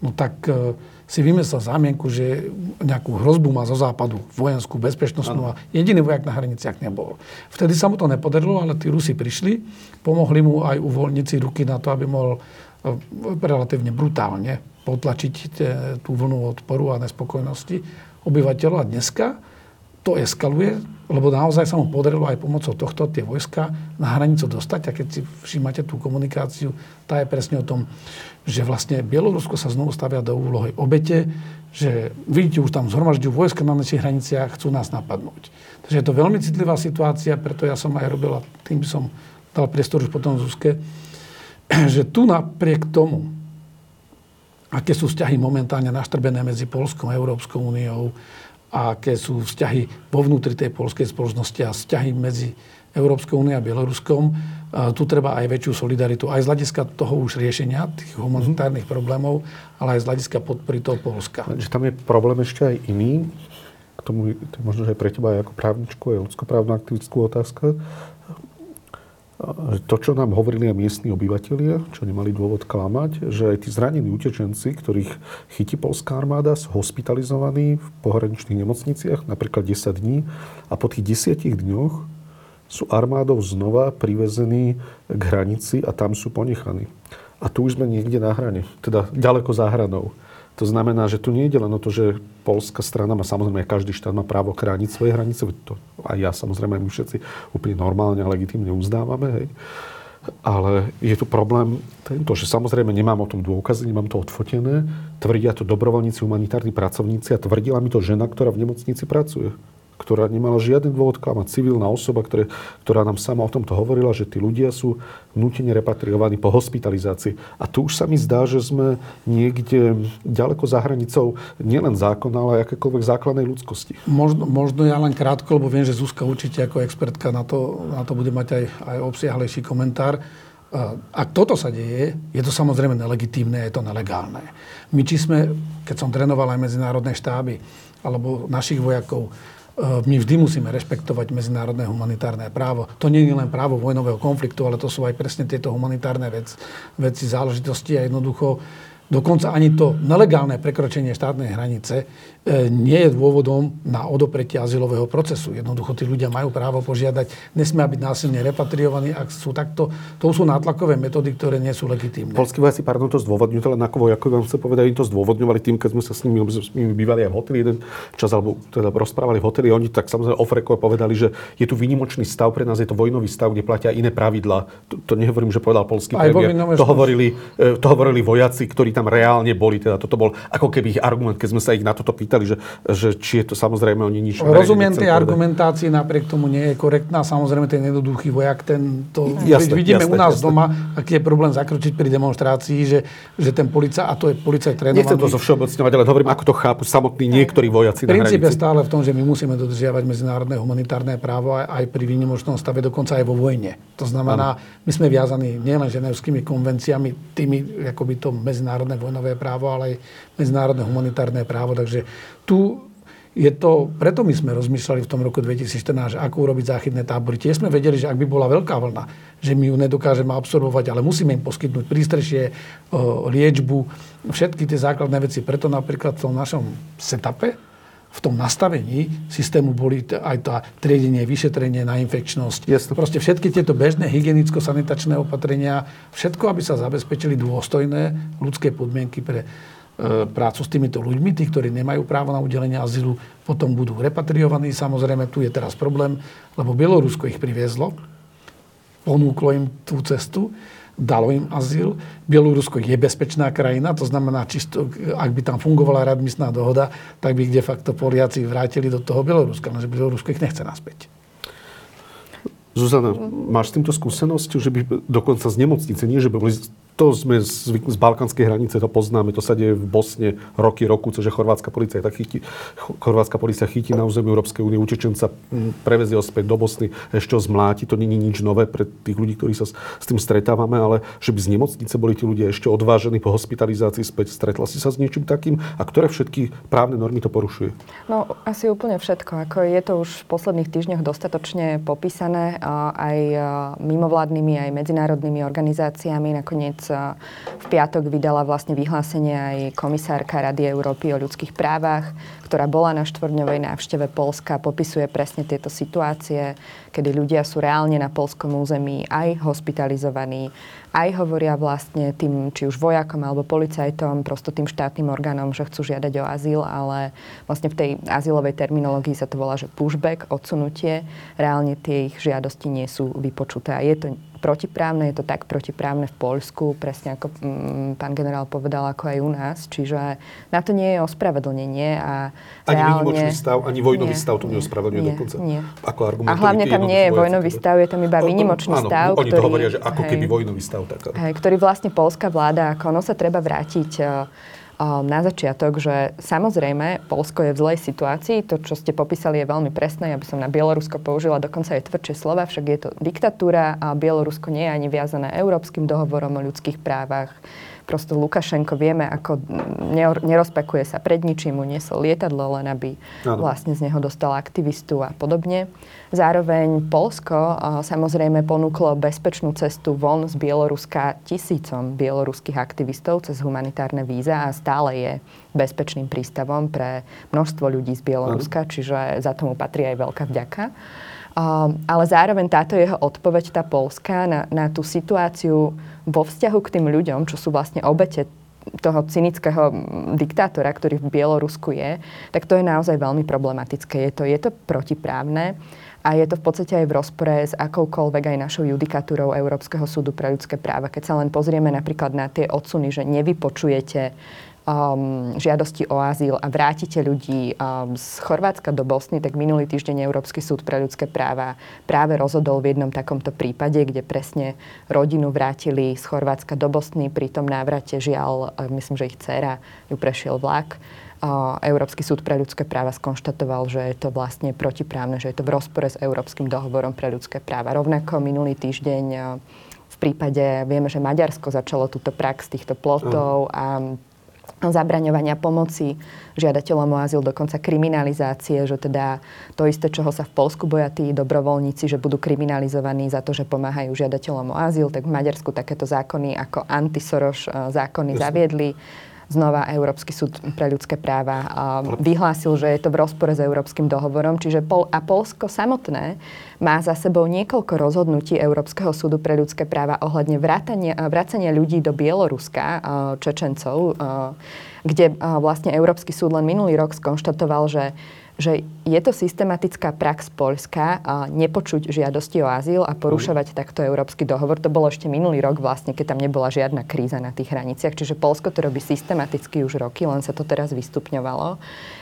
no tak e, si vymyslel zámienku, že nejakú hrozbu má zo západu, vojenskú, bezpečnostnú a jediný vojak na hraniciach nebol. Vtedy sa mu to nepodarilo, ale tí Rusi prišli, pomohli mu aj uvoľniť si ruky na to, aby mohol e, relatívne brutálne potlačiť tú vlnu odporu a nespokojnosti obyvateľov. A dneska to eskaluje, lebo naozaj sa mu podarilo aj pomocou tohto tie vojska na hranicu dostať. A keď si všímate tú komunikáciu, tá je presne o tom, že vlastne Bielorusko sa znovu stavia do úlohy obete, že vidíte, už tam zhromažďujú vojska na našich hraniciach, chcú nás napadnúť. Takže je to veľmi citlivá situácia, preto ja som aj robil, a tým by som dal priestor už potom Zuzke, že tu napriek tomu, aké sú vzťahy momentálne naštrbené medzi Polskou a Európskou úniou, a aké sú vzťahy vo vnútri tej polskej spoločnosti a vzťahy medzi Európskou úniou a Bieloruskom. A tu treba aj väčšiu solidaritu, aj z hľadiska toho už riešenia tých humanitárnych mm-hmm. problémov, ale aj z hľadiska podpory toho Polska.
Že tam je problém ešte aj iný, k tomu to je možno, že aj pre teba aj ako právničku, aj ľudskoprávna aktivistskú otázka to, čo nám hovorili aj miestni obyvateľia, čo nemali dôvod klamať, že aj tí zranení utečenci, ktorých chytí polská armáda, sú hospitalizovaní v pohraničných nemocniciach napríklad 10 dní a po tých 10 dňoch sú armádou znova privezení k hranici a tam sú ponechaní. A tu už sme niekde na hrane, teda ďaleko za hranou. To znamená, že tu nie je len o to, že polská strana má samozrejme, každý štát má právo chrániť svoje hranice, to aj ja samozrejme, my všetci úplne normálne a legitimne uzdávame, hej. Ale je tu problém tento, že samozrejme nemám o tom dôkazy, nemám to odfotené. Tvrdia to dobrovoľníci, humanitárni pracovníci a tvrdila mi to žena, ktorá v nemocnici pracuje ktorá nemala žiaden dôvod klamať. Civilná osoba, ktoré, ktorá nám sama o tomto hovorila, že tí ľudia sú nutene repatriovaní po hospitalizácii. A tu už sa mi zdá, že sme niekde ďaleko za hranicou nielen zákona, ale aj akékoľvek základnej ľudskosti.
Možno, možno ja len krátko, lebo viem, že Zuzka určite ako expertka na to, na to bude mať aj, aj obsiahlejší komentár. Ak toto sa deje, je to samozrejme nelegitímne, je to nelegálne. My či sme, keď som trénoval aj medzinárodné štáby, alebo našich vojakov, my vždy musíme rešpektovať medzinárodné humanitárne právo. To nie je len právo vojnového konfliktu, ale to sú aj presne tieto humanitárne vec, veci, záležitosti a jednoducho Dokonca ani to nelegálne prekročenie štátnej hranice nie je dôvodom na odopretie azylového procesu. Jednoducho tí ľudia majú právo požiadať, nesmia byť násilne repatriovaní, ak sú takto. To sú nátlakové metódy, ktoré nie sú legitímne.
Polskí vojaci, pardon, to zdôvodňujú, len ako vojakovi vám chcem povedať, im to zdôvodňovali tým, keď sme sa s nimi, s nimi bývali aj v hoteli jeden čas, alebo teda rozprávali v hoteli, oni tak samozrejme off povedali, že je tu výnimočný stav, pre nás je to vojnový stav, kde platia iné pravidlá. To, to nehovorím, že povedal polský premiér. To hovorili, e, to hovorili vojaci, ktorí tam reálne boli. Teda toto bol ako keby ich argument, keď sme sa ich na toto pýtali, povedali, že, že či je to samozrejme oni nič...
Rozumiem tej argumentácii, napriek tomu nie je korektná. Samozrejme ten jednoduchý vojak, ten to jasne, vidíme jasne, u nás jasne. doma, aký je problém zakročiť pri demonstrácii, že, že ten policajt, a to je policajt trénovaný.
Nechcem to zo všeobecňovať, ale hovorím, ako to chápu samotní niektorí vojaci
Princíp je stále v tom, že my musíme dodržiavať medzinárodné humanitárne právo aj, aj pri výnimočnom stave, dokonca aj vo vojne. To znamená, my sme viazaní nielen ženevskými konvenciami, tými, ako by to medzinárodné vojnové právo, ale aj medzinárodné humanitárne právo. Takže tu je to, preto my sme rozmýšľali v tom roku 2014, ako urobiť záchytné tábory. Tiež sme vedeli, že ak by bola veľká vlna, že my ju nedokážeme absorbovať, ale musíme im poskytnúť prístrešie, liečbu, všetky tie základné veci. Preto napríklad v tom našom setupe, v tom nastavení systému boli aj tá triedenie, vyšetrenie na infekčnosť. Jasne. Proste všetky tieto bežné hygienicko-sanitačné opatrenia, všetko, aby sa zabezpečili dôstojné ľudské podmienky pre e, prácu s týmito ľuďmi, tí, ktorí nemajú právo na udelenie azylu, potom budú repatriovaní. Samozrejme, tu je teraz problém, lebo Bielorusko ich priviezlo, ponúklo im tú cestu dalo im azyl. Bielorusko je bezpečná krajina, to znamená, čisto, ak by tam fungovala radmisná dohoda, tak by de facto Poliaci vrátili do toho Bieloruska, lenže Bielorusko ich nechce naspäť.
Zuzana, máš s týmto skúsenosť, že by dokonca z nemocnice, nie že by boli to sme zvykli z balkánskej hranice, to poznáme, to sa deje v Bosne roky, roku, že chorvátska policia tak chytí, chorvátska policia chytí na území Európskej únie utečenca, prevezie ho späť do Bosny, ešte ho zmláti, to není nič nové pre tých ľudí, ktorí sa s tým stretávame, ale že by z nemocnice boli tí ľudia ešte odvážení po hospitalizácii späť. Stretla si sa s niečím takým a ktoré všetky právne normy to porušuje?
No asi úplne všetko. Ako je to už v posledných týždňoch dostatočne popísané aj mimovládnymi, aj medzinárodnými organizáciami. Nakoniec v piatok vydala vlastne vyhlásenie aj komisárka Rady Európy o ľudských právach, ktorá bola na štvrňovej návšteve Polska, popisuje presne tieto situácie, kedy ľudia sú reálne na polskom území aj hospitalizovaní, aj hovoria vlastne tým, či už vojakom alebo policajtom, prosto tým štátnym orgánom, že chcú žiadať o azyl, ale vlastne v tej azylovej terminológii sa to volá, že pushback, odsunutie. Reálne tie ich žiadosti nie sú vypočuté. A je to protiprávne, je to tak protiprávne v Poľsku, presne ako mm, pán generál povedal, ako aj u nás. Čiže na to nie je ospravedlnenie. A
ani reálne... výnimočný stav, ani vojnový nie, stav to neospravedlňuje dokonca.
Nie.
Ako
a hlavne tam nie je vojnový stav, je tam iba výnimočný
áno,
stav.
Oni ktorý, to hovoria, že ako hej, keby vojnový stav. Tak,
hej, ktorý vlastne polská vláda, ako ono sa treba vrátiť uh, na začiatok, že samozrejme Polsko je v zlej situácii. To, čo ste popísali, je veľmi presné. Ja som na Bielorusko použila dokonca aj tvrdšie slova, však je to diktatúra a Bielorusko nie je ani viazané Európskym dohovorom o ľudských právach prosto Lukašenko vieme, ako nerozpakuje sa pred ničím, mu niesol lietadlo, len aby ano. vlastne z neho dostal aktivistu a podobne. Zároveň Polsko samozrejme ponúklo bezpečnú cestu von z Bieloruska tisícom bieloruských aktivistov cez humanitárne víza a stále je bezpečným prístavom pre množstvo ľudí z Bieloruska, ano. čiže za tomu patrí aj veľká vďaka. Um, ale zároveň táto jeho odpoveď, tá polská, na, na tú situáciu vo vzťahu k tým ľuďom, čo sú vlastne obete toho cynického diktátora, ktorý v Bielorusku je, tak to je naozaj veľmi problematické. Je to, je to protiprávne a je to v podstate aj v rozpore s akoukoľvek aj našou judikatúrou Európskeho súdu pre ľudské práva. Keď sa len pozrieme napríklad na tie odsuny, že nevypočujete um, žiadosti o azyl a vrátite ľudí um, z Chorvátska do Bosny, tak minulý týždeň Európsky súd pre ľudské práva práve rozhodol v jednom takomto prípade, kde presne rodinu vrátili z Chorvátska do Bosny. Pri tom návrate žiaľ, myslím, že ich dcera ju prešiel vlak. Európsky súd pre ľudské práva skonštatoval, že je to vlastne protiprávne, že je to v rozpore s Európskym dohovorom pre ľudské práva. Rovnako minulý týždeň v prípade, vieme, že Maďarsko začalo túto prax týchto plotov a zabraňovania pomoci žiadateľom o azyl, dokonca kriminalizácie, že teda to isté, čoho sa v Polsku boja tí dobrovoľníci, že budú kriminalizovaní za to, že pomáhajú žiadateľom o azyl, tak v Maďarsku takéto zákony ako antisoroš e, zákony Jasne. zaviedli znova Európsky súd pre ľudské práva vyhlásil, že je to v rozpore s Európskym dohovorom. Čiže Pol a Polsko samotné má za sebou niekoľko rozhodnutí Európskeho súdu pre ľudské práva ohľadne vracania ľudí do Bieloruska, Čečencov, kde vlastne Európsky súd len minulý rok skonštatoval, že že je to systematická prax Poľska nepočuť žiadosti o azyl a porušovať mm. takto európsky dohovor. To bolo ešte minulý rok vlastne, keď tam nebola žiadna kríza na tých hraniciach. Čiže Polsko to robí systematicky už roky, len sa to teraz vystupňovalo.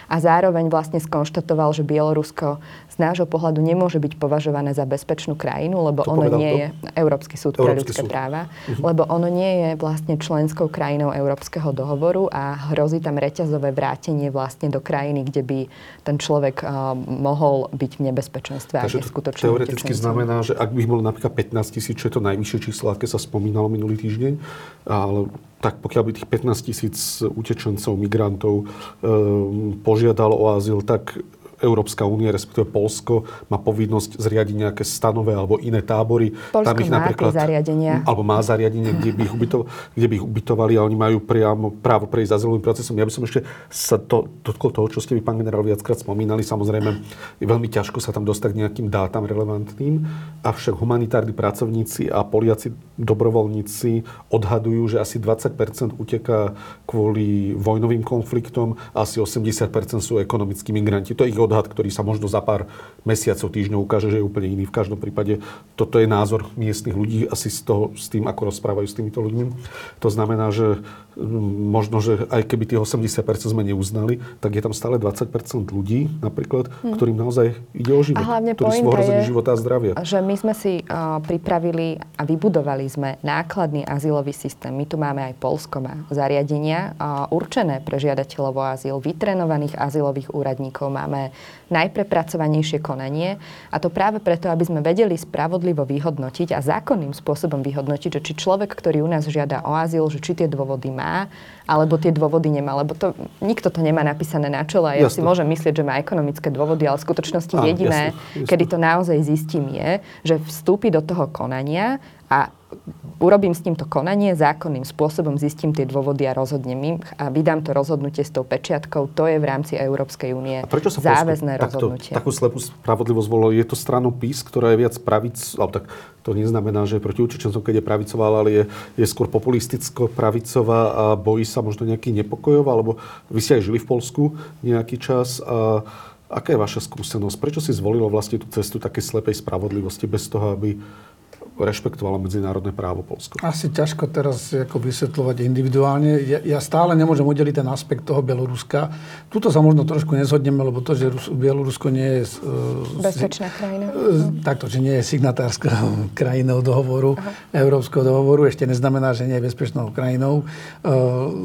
a zároveň vlastne skonštatoval, že Bielorusko z nášho pohľadu nemôže byť považované za bezpečnú krajinu, lebo
to
ono nie
to?
je Európsky súd pre
Európsky
ľudské
súd.
práva, uh-huh. lebo ono nie je vlastne členskou krajinou Európskeho dohovoru a hrozí tam reťazové vrátenie vlastne do krajiny, kde by ten človek mohol byť v nebezpečenstve,
Takže to teoreticky
utečencom.
znamená, že ak by bolo napríklad 15 tisíc, čo je to najvyššie číslo, aké sa spomínalo minulý týždeň, ale tak pokiaľ by tých 15 tisíc utečencov, migrantov um, požiadalo o azyl, tak Európska únia, respektíve Polsko, má povinnosť zriadiť nejaké stanové alebo iné tábory.
Poľsko má tie zariadenia.
Alebo má zariadenie, kde by ich, ubyto, kde by ich ubytovali a oni majú priamo právo prejsť azylovým procesom. Ja by som ešte sa to, dotkol toho, čo ste vy, pán generál, viackrát spomínali. Samozrejme, je veľmi ťažko sa tam dostať k nejakým dátam relevantným, avšak humanitárni pracovníci a Poliaci dobrovoľníci odhadujú, že asi 20% uteká kvôli vojnovým konfliktom a asi 80% sú ekonomickí migranti. To je ich odhad, ktorý sa možno za pár mesiacov, týždňov ukáže, že je úplne iný. V každom prípade toto je názor miestnych ľudí asi z toho, s tým, ako rozprávajú s týmito ľuďmi. To znamená, že možno, že aj keby tých 80% sme neuznali, tak je tam stále 20% ľudí napríklad, ktorým naozaj ide o život.
A hlavne
ktorí sú ohrození života a zdravia.
že my sme si uh, pripravili a vybudovali sme nákladný azylový systém. My tu máme aj Polsko má zariadenia uh, určené pre žiadateľov o azyl, vytrenovaných azylových úradníkov. Máme najprepracovanejšie konanie a to práve preto, aby sme vedeli spravodlivo vyhodnotiť a zákonným spôsobom vyhodnotiť, že či človek, ktorý u nás žiada o azyl, že či tie dôvody má, alebo tie dôvody nemá. Lebo to, nikto to nemá napísané na čele. Ja
Jasne.
si môžem myslieť, že má ekonomické dôvody, ale v skutočnosti
Áno,
jediné,
jasne, jasne.
kedy to naozaj zistím je, že vstúpi do toho konania a urobím s týmto konanie, zákonným spôsobom zistím tie dôvody a rozhodnem im a vydám to rozhodnutie s tou pečiatkou. To je v rámci Európskej únie
prečo sa
záväzné
takto,
rozhodnutie.
takú slepú spravodlivosť volilo? Je to stranou PIS, ktorá je viac pravic, alebo tak to neznamená, že je proti utečencom, keď je pravicová, ale je, je skôr populisticko pravicová a bojí sa možno nejakých nepokojov, alebo vy ste aj žili v Polsku nejaký čas a aká je vaša skúsenosť? Prečo si zvolilo vlastne tú cestu takej slepej spravodlivosti bez toho, aby rešpektovalo medzinárodné právo Polsko?
Asi ťažko teraz ako vysvetľovať individuálne. Ja, ja stále nemôžem udeliť ten aspekt toho Bieloruska. Tuto sa možno trošku nezhodneme, lebo to, že Rus- Bielorusko nie je... Uh,
Bezpečná krajina.
E, Takto, že nie je signatárskou krajinou dohovoru, Európskeho dohovoru, ešte neznamená, že nie je bezpečnou krajinou, e,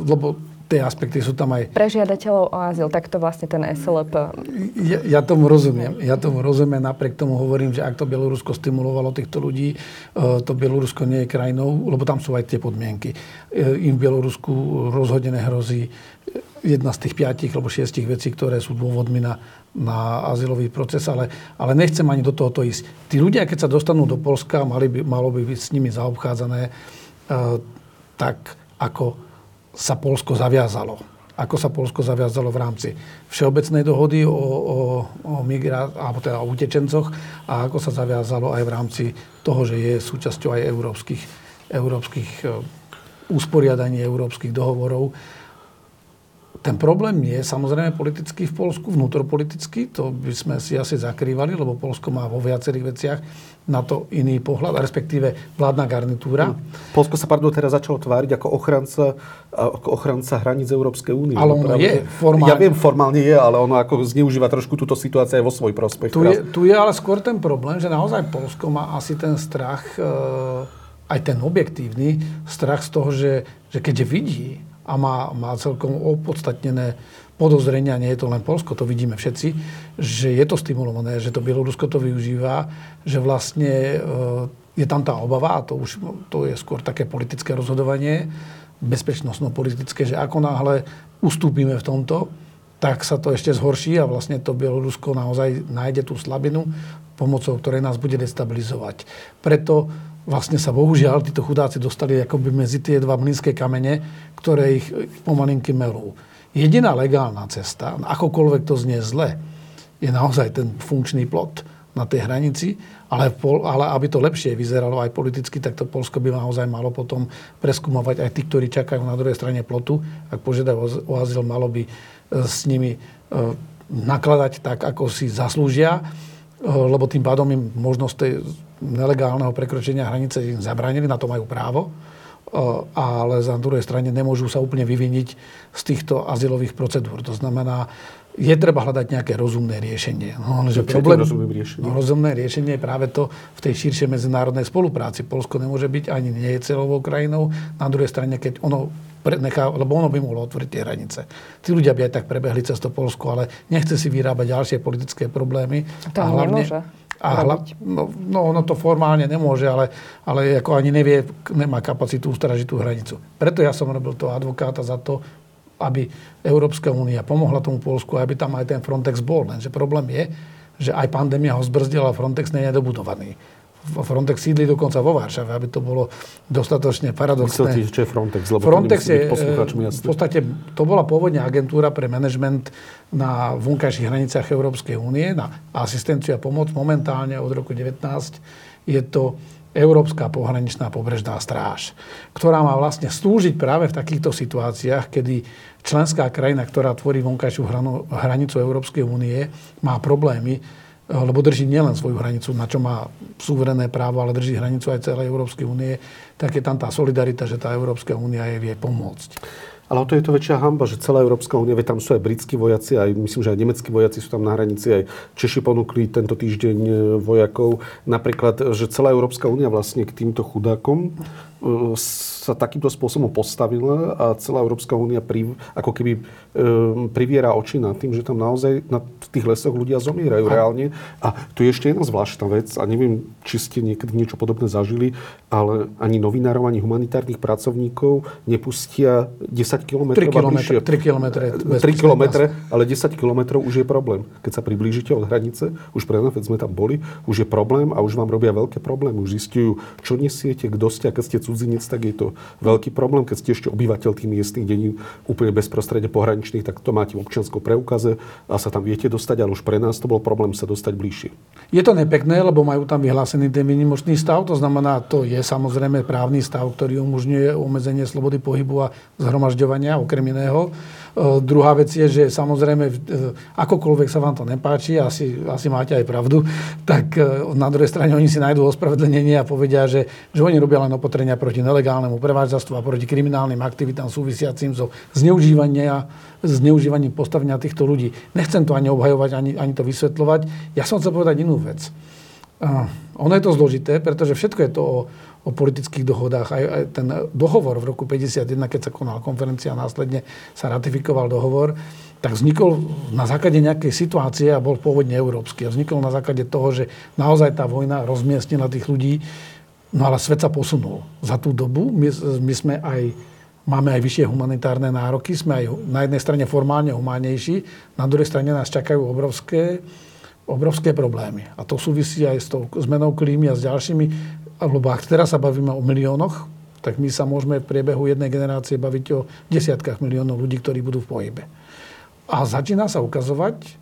lebo tie aspekty sú tam aj...
Pre žiadateľov o azyl, tak to vlastne ten SLP
Ja, ja tomu rozumiem. Ja tomu rozumiem, napriek tomu hovorím, že ak to Bielorusko stimulovalo týchto ľudí, e, to Bielorusko nie je krajinou, lebo tam sú aj tie podmienky. E, Im v Bielorusku rozhodne hrozí jedna z tých piatich alebo šiestich vecí, ktoré sú dôvodmi na, na azylový proces, ale, ale nechcem ani do tohoto ísť. Tí ľudia, keď sa dostanú do Polska, mali by, malo by byť s nimi zaobchádzané e, tak, ako sa Polsko zaviazalo. Ako sa Polsko zaviazalo v rámci Všeobecnej dohody o, o, o, migra- alebo teda o utečencoch a ako sa zaviazalo aj v rámci toho, že je súčasťou aj európskych, európskych e, usporiadaní, európskych dohovorov. Ten problém je samozrejme politický v Polsku, vnútropolitický, to by sme si asi zakrývali, lebo Polsko má vo viacerých veciach na to iný pohľad, respektíve vládna garnitúra.
Polsko sa, pardon, teraz začalo tváriť ako ochranca, ako ochranca hraníc Európskej únie.
Ale ono je formálne.
Ja viem, formálne je, ale ono ako zneužíva trošku túto situáciu aj vo svoj prospech.
Tu je, tu je ale skôr ten problém, že naozaj Polsko má asi ten strach, e, aj ten objektívny strach z toho, že, že keďže vidí a má, má celkom opodstatnené podozrenia, nie je to len Polsko, to vidíme všetci, že je to stimulované, že to Bielorusko to využíva, že vlastne e, je tam tá obava, a to už to je skôr také politické rozhodovanie, bezpečnostno-politické, že ako náhle ustúpime v tomto, tak sa to ešte zhorší a vlastne to Bielorusko naozaj nájde tú slabinu, pomocou ktorej nás bude destabilizovať. Preto vlastne sa bohužiaľ títo chudáci dostali akoby medzi tie dva mlynské kamene, ktoré ich pomalinky melú. Jediná legálna cesta, akokoľvek to znie zle, je naozaj ten funkčný plot na tej hranici, ale, pol, ale aby to lepšie vyzeralo aj politicky, tak to Polsko by naozaj malo potom preskúmovať aj tí, ktorí čakajú na druhej strane plotu. Ak požiadajú o, azyl, malo by e, s nimi e, nakladať tak, ako si zaslúžia, e, lebo tým pádom im možnosť tej nelegálneho prekročenia hranice im zabránili, na to majú právo ale za druhej strane nemôžu sa úplne vyviniť z týchto azylových procedúr. To znamená, je treba hľadať nejaké rozumné riešenie.
No, že problém, rozumné riešenie?
No, rozumné riešenie je práve to v tej širšej medzinárodnej spolupráci. Polsko nemôže byť ani nie je celovou krajinou. Na druhej strane, keď ono nechá, lebo ono by mohlo otvoriť tie hranice. Tí ľudia by aj tak prebehli cez to Polsko, ale nechce si vyrábať ďalšie politické problémy.
To a hlavne, nemôže.
A hla, no, no, ono to formálne nemôže, ale, ale ako ani nevie, nemá kapacitu ustražiť tú hranicu. Preto ja som robil toho advokáta za to, aby Európska únia pomohla tomu Polsku, aby tam aj ten Frontex bol. Lenže problém je, že aj pandémia ho zbrzdila, Frontex nie je dobudovaný. Frontex sídli dokonca vo Varšave, aby to bolo dostatočne paradoxné.
Myslíte, čo je Frontex?
Lebo Frontex je, v podstate, to bola pôvodne agentúra pre management na vonkajších hraniciach Európskej únie, na asistenciu a pomoc. Momentálne od roku 19 je to Európska pohraničná pobrežná stráž, ktorá má vlastne slúžiť práve v takýchto situáciách, kedy členská krajina, ktorá tvorí vonkajšiu hranicu Európskej únie, má problémy, lebo drží nielen svoju hranicu, na čo má súverené právo, ale drží hranicu aj celej Európskej únie, tak je tam tá solidarita, že tá Európska únia je vie pomôcť.
Ale o to je to väčšia hamba, že celá Európska únia, tam sú aj britskí vojaci, aj myslím, že aj nemeckí vojaci sú tam na hranici, aj Češi ponúkli tento týždeň e, vojakov. Napríklad, že celá Európska únia vlastne k týmto chudákom sa takýmto spôsobom postavila a celá Európska únia pri, ako keby e, priviera oči nad tým, že tam naozaj na tých lesoch ľudia zomierajú a. reálne. A tu je ešte jedna zvláštna vec a neviem, či ste niekedy niečo podobné zažili, ale ani novinárov, ani humanitárnych pracovníkov nepustia 10 km
3 km, 3 km,
3 km, ale 10 km už je problém. Keď sa priblížite od hranice, už pre nás, sme tam boli, už je problém a už vám robia veľké problémy. Už zistujú, čo nesiete, kto ste, keď ste cudzinec, tak je to veľký problém. Keď ste ešte obyvateľ tých miestnych dení úplne bezprostredne pohraničných, tak to máte v občianskom preukaze a sa tam viete dostať, ale už pre nás to bol problém sa dostať bližšie.
Je to nepekné, lebo majú tam vyhlásený ten výnimočný stav, to znamená, to je samozrejme právny stav, ktorý umožňuje obmedzenie slobody pohybu a zhromažďovania, okrem iného. E, druhá vec je, že samozrejme, e, akokoľvek sa vám to nepáči, asi, asi máte aj pravdu, tak e, na druhej strane oni si nájdú ospravedlnenie a povedia, že, že oni robia len opatrenia proti nelegálnemu prevádzačstvu a proti kriminálnym aktivitám súvisiacim so zneužívania, zneužívaním postavenia týchto ľudí. Nechcem to ani obhajovať, ani, ani to vysvetľovať. Ja som chcel povedať inú vec. Ono je to zložité, pretože všetko je to o, o politických dohodách. Aj, aj ten dohovor v roku 1951, keď sa konala konferencia a následne sa ratifikoval dohovor, tak vznikol na základe nejakej situácie a bol pôvodne európsky. A vznikol na základe toho, že naozaj tá vojna rozmiestnila tých ľudí, no ale svet sa posunul. Za tú dobu my, my sme aj Máme aj vyššie humanitárne nároky, sme aj na jednej strane formálne humánnejší, na druhej strane nás čakajú obrovské, obrovské problémy. A to súvisí aj s tou zmenou klímy a s ďalšími lebo ak teraz sa bavíme o miliónoch, tak my sa môžeme v priebehu jednej generácie baviť o desiatkách miliónov ľudí, ktorí budú v pohybe. A začína sa ukazovať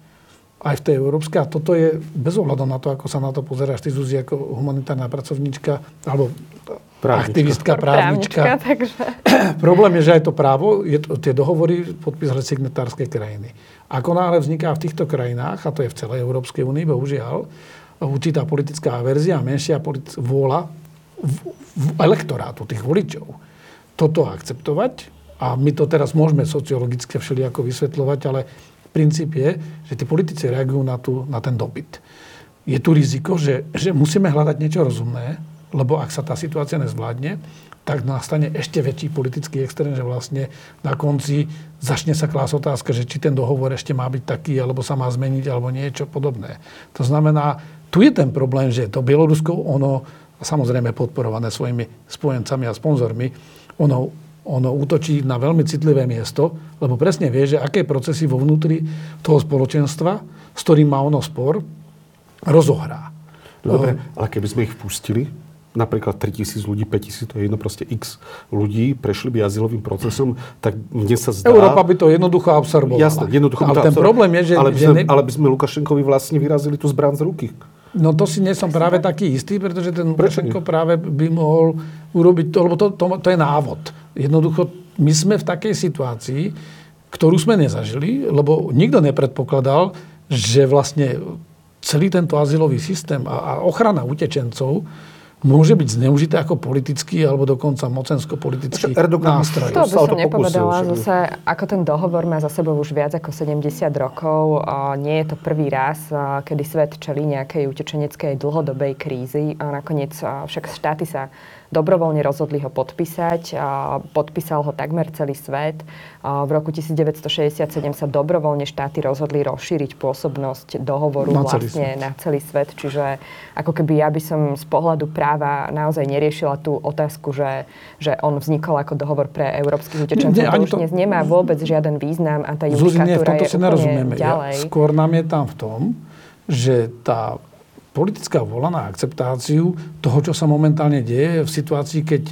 aj v tej európskej, a toto je bez ohľadu na to, ako sa na to pozeráš, ty Zuzi, ako humanitárna pracovníčka, alebo právnička. aktivistka, právnička. právnička takže... Problém je, že aj to právo, je to, tie dohovory podpísali signatárske krajiny. Ako náhle vzniká v týchto krajinách, a to je v celej Európskej únii, bohužiaľ, určitá politická verzia menšia politic- vôľa v, v elektorátu, tých voličov, toto akceptovať. A my to teraz môžeme sociologicky všelijako vysvetľovať, ale princíp je, že tí politici reagujú na, tú, na ten dopyt. Je tu riziko, že, že musíme hľadať niečo rozumné, lebo ak sa tá situácia nezvládne, tak nastane ešte väčší politický extrém, že vlastne na konci začne sa klásť otázka, že či ten dohovor ešte má byť taký, alebo sa má zmeniť, alebo niečo podobné. To znamená, tu je ten problém, že to Bielorusko, ono, samozrejme podporované svojimi spojencami a sponzormi, ono, ono útočí na veľmi citlivé miesto, lebo presne vie, že aké procesy vo vnútri toho spoločenstva, s ktorým má ono spor, rozohrá.
Dobre, ale keby sme ich vpustili, napríklad 3000 ľudí, 5000, to je jedno proste x ľudí, prešli by azylovým procesom, tak mne sa zdá...
Európa by to jednoducho absorbovala.
Jasné, jednoducho
ale ten problém je, že...
Ale by, sme, ne... ale by sme Lukašenkovi vlastne vyrazili tú zbran z ruky.
No to si nie som práve taký istý, pretože ten Lukašenko práve by mohol urobiť to, lebo to, to, to je návod. Jednoducho, my sme v takej situácii, ktorú sme nezažili, lebo nikto nepredpokladal, že vlastne celý tento azylový systém a, a ochrana utečencov môže byť zneužité ako politický alebo dokonca mocensko-politický nástroj.
To by som nepovedala. Zase, ako ten dohovor má za sebou už viac ako 70 rokov, nie je to prvý raz, kedy svet čelí nejakej utečeneckej dlhodobej krízy. A nakoniec však štáty sa dobrovoľne rozhodli ho podpísať. Podpísal ho takmer celý svet. V roku 1967 sa dobrovoľne štáty rozhodli rozšíriť pôsobnosť dohovoru na vlastne svet. na celý svet. Čiže ako keby ja by som z pohľadu práva naozaj neriešila tú otázku, že, že on vznikol ako dohovor pre európskych utečencov. To už to... dnes nemá vôbec žiaden význam a tá judikatúra je úplne ďalej.
Ja, skôr nám je tam v tom, že tá politická vola na akceptáciu toho, čo sa momentálne deje v situácii, keď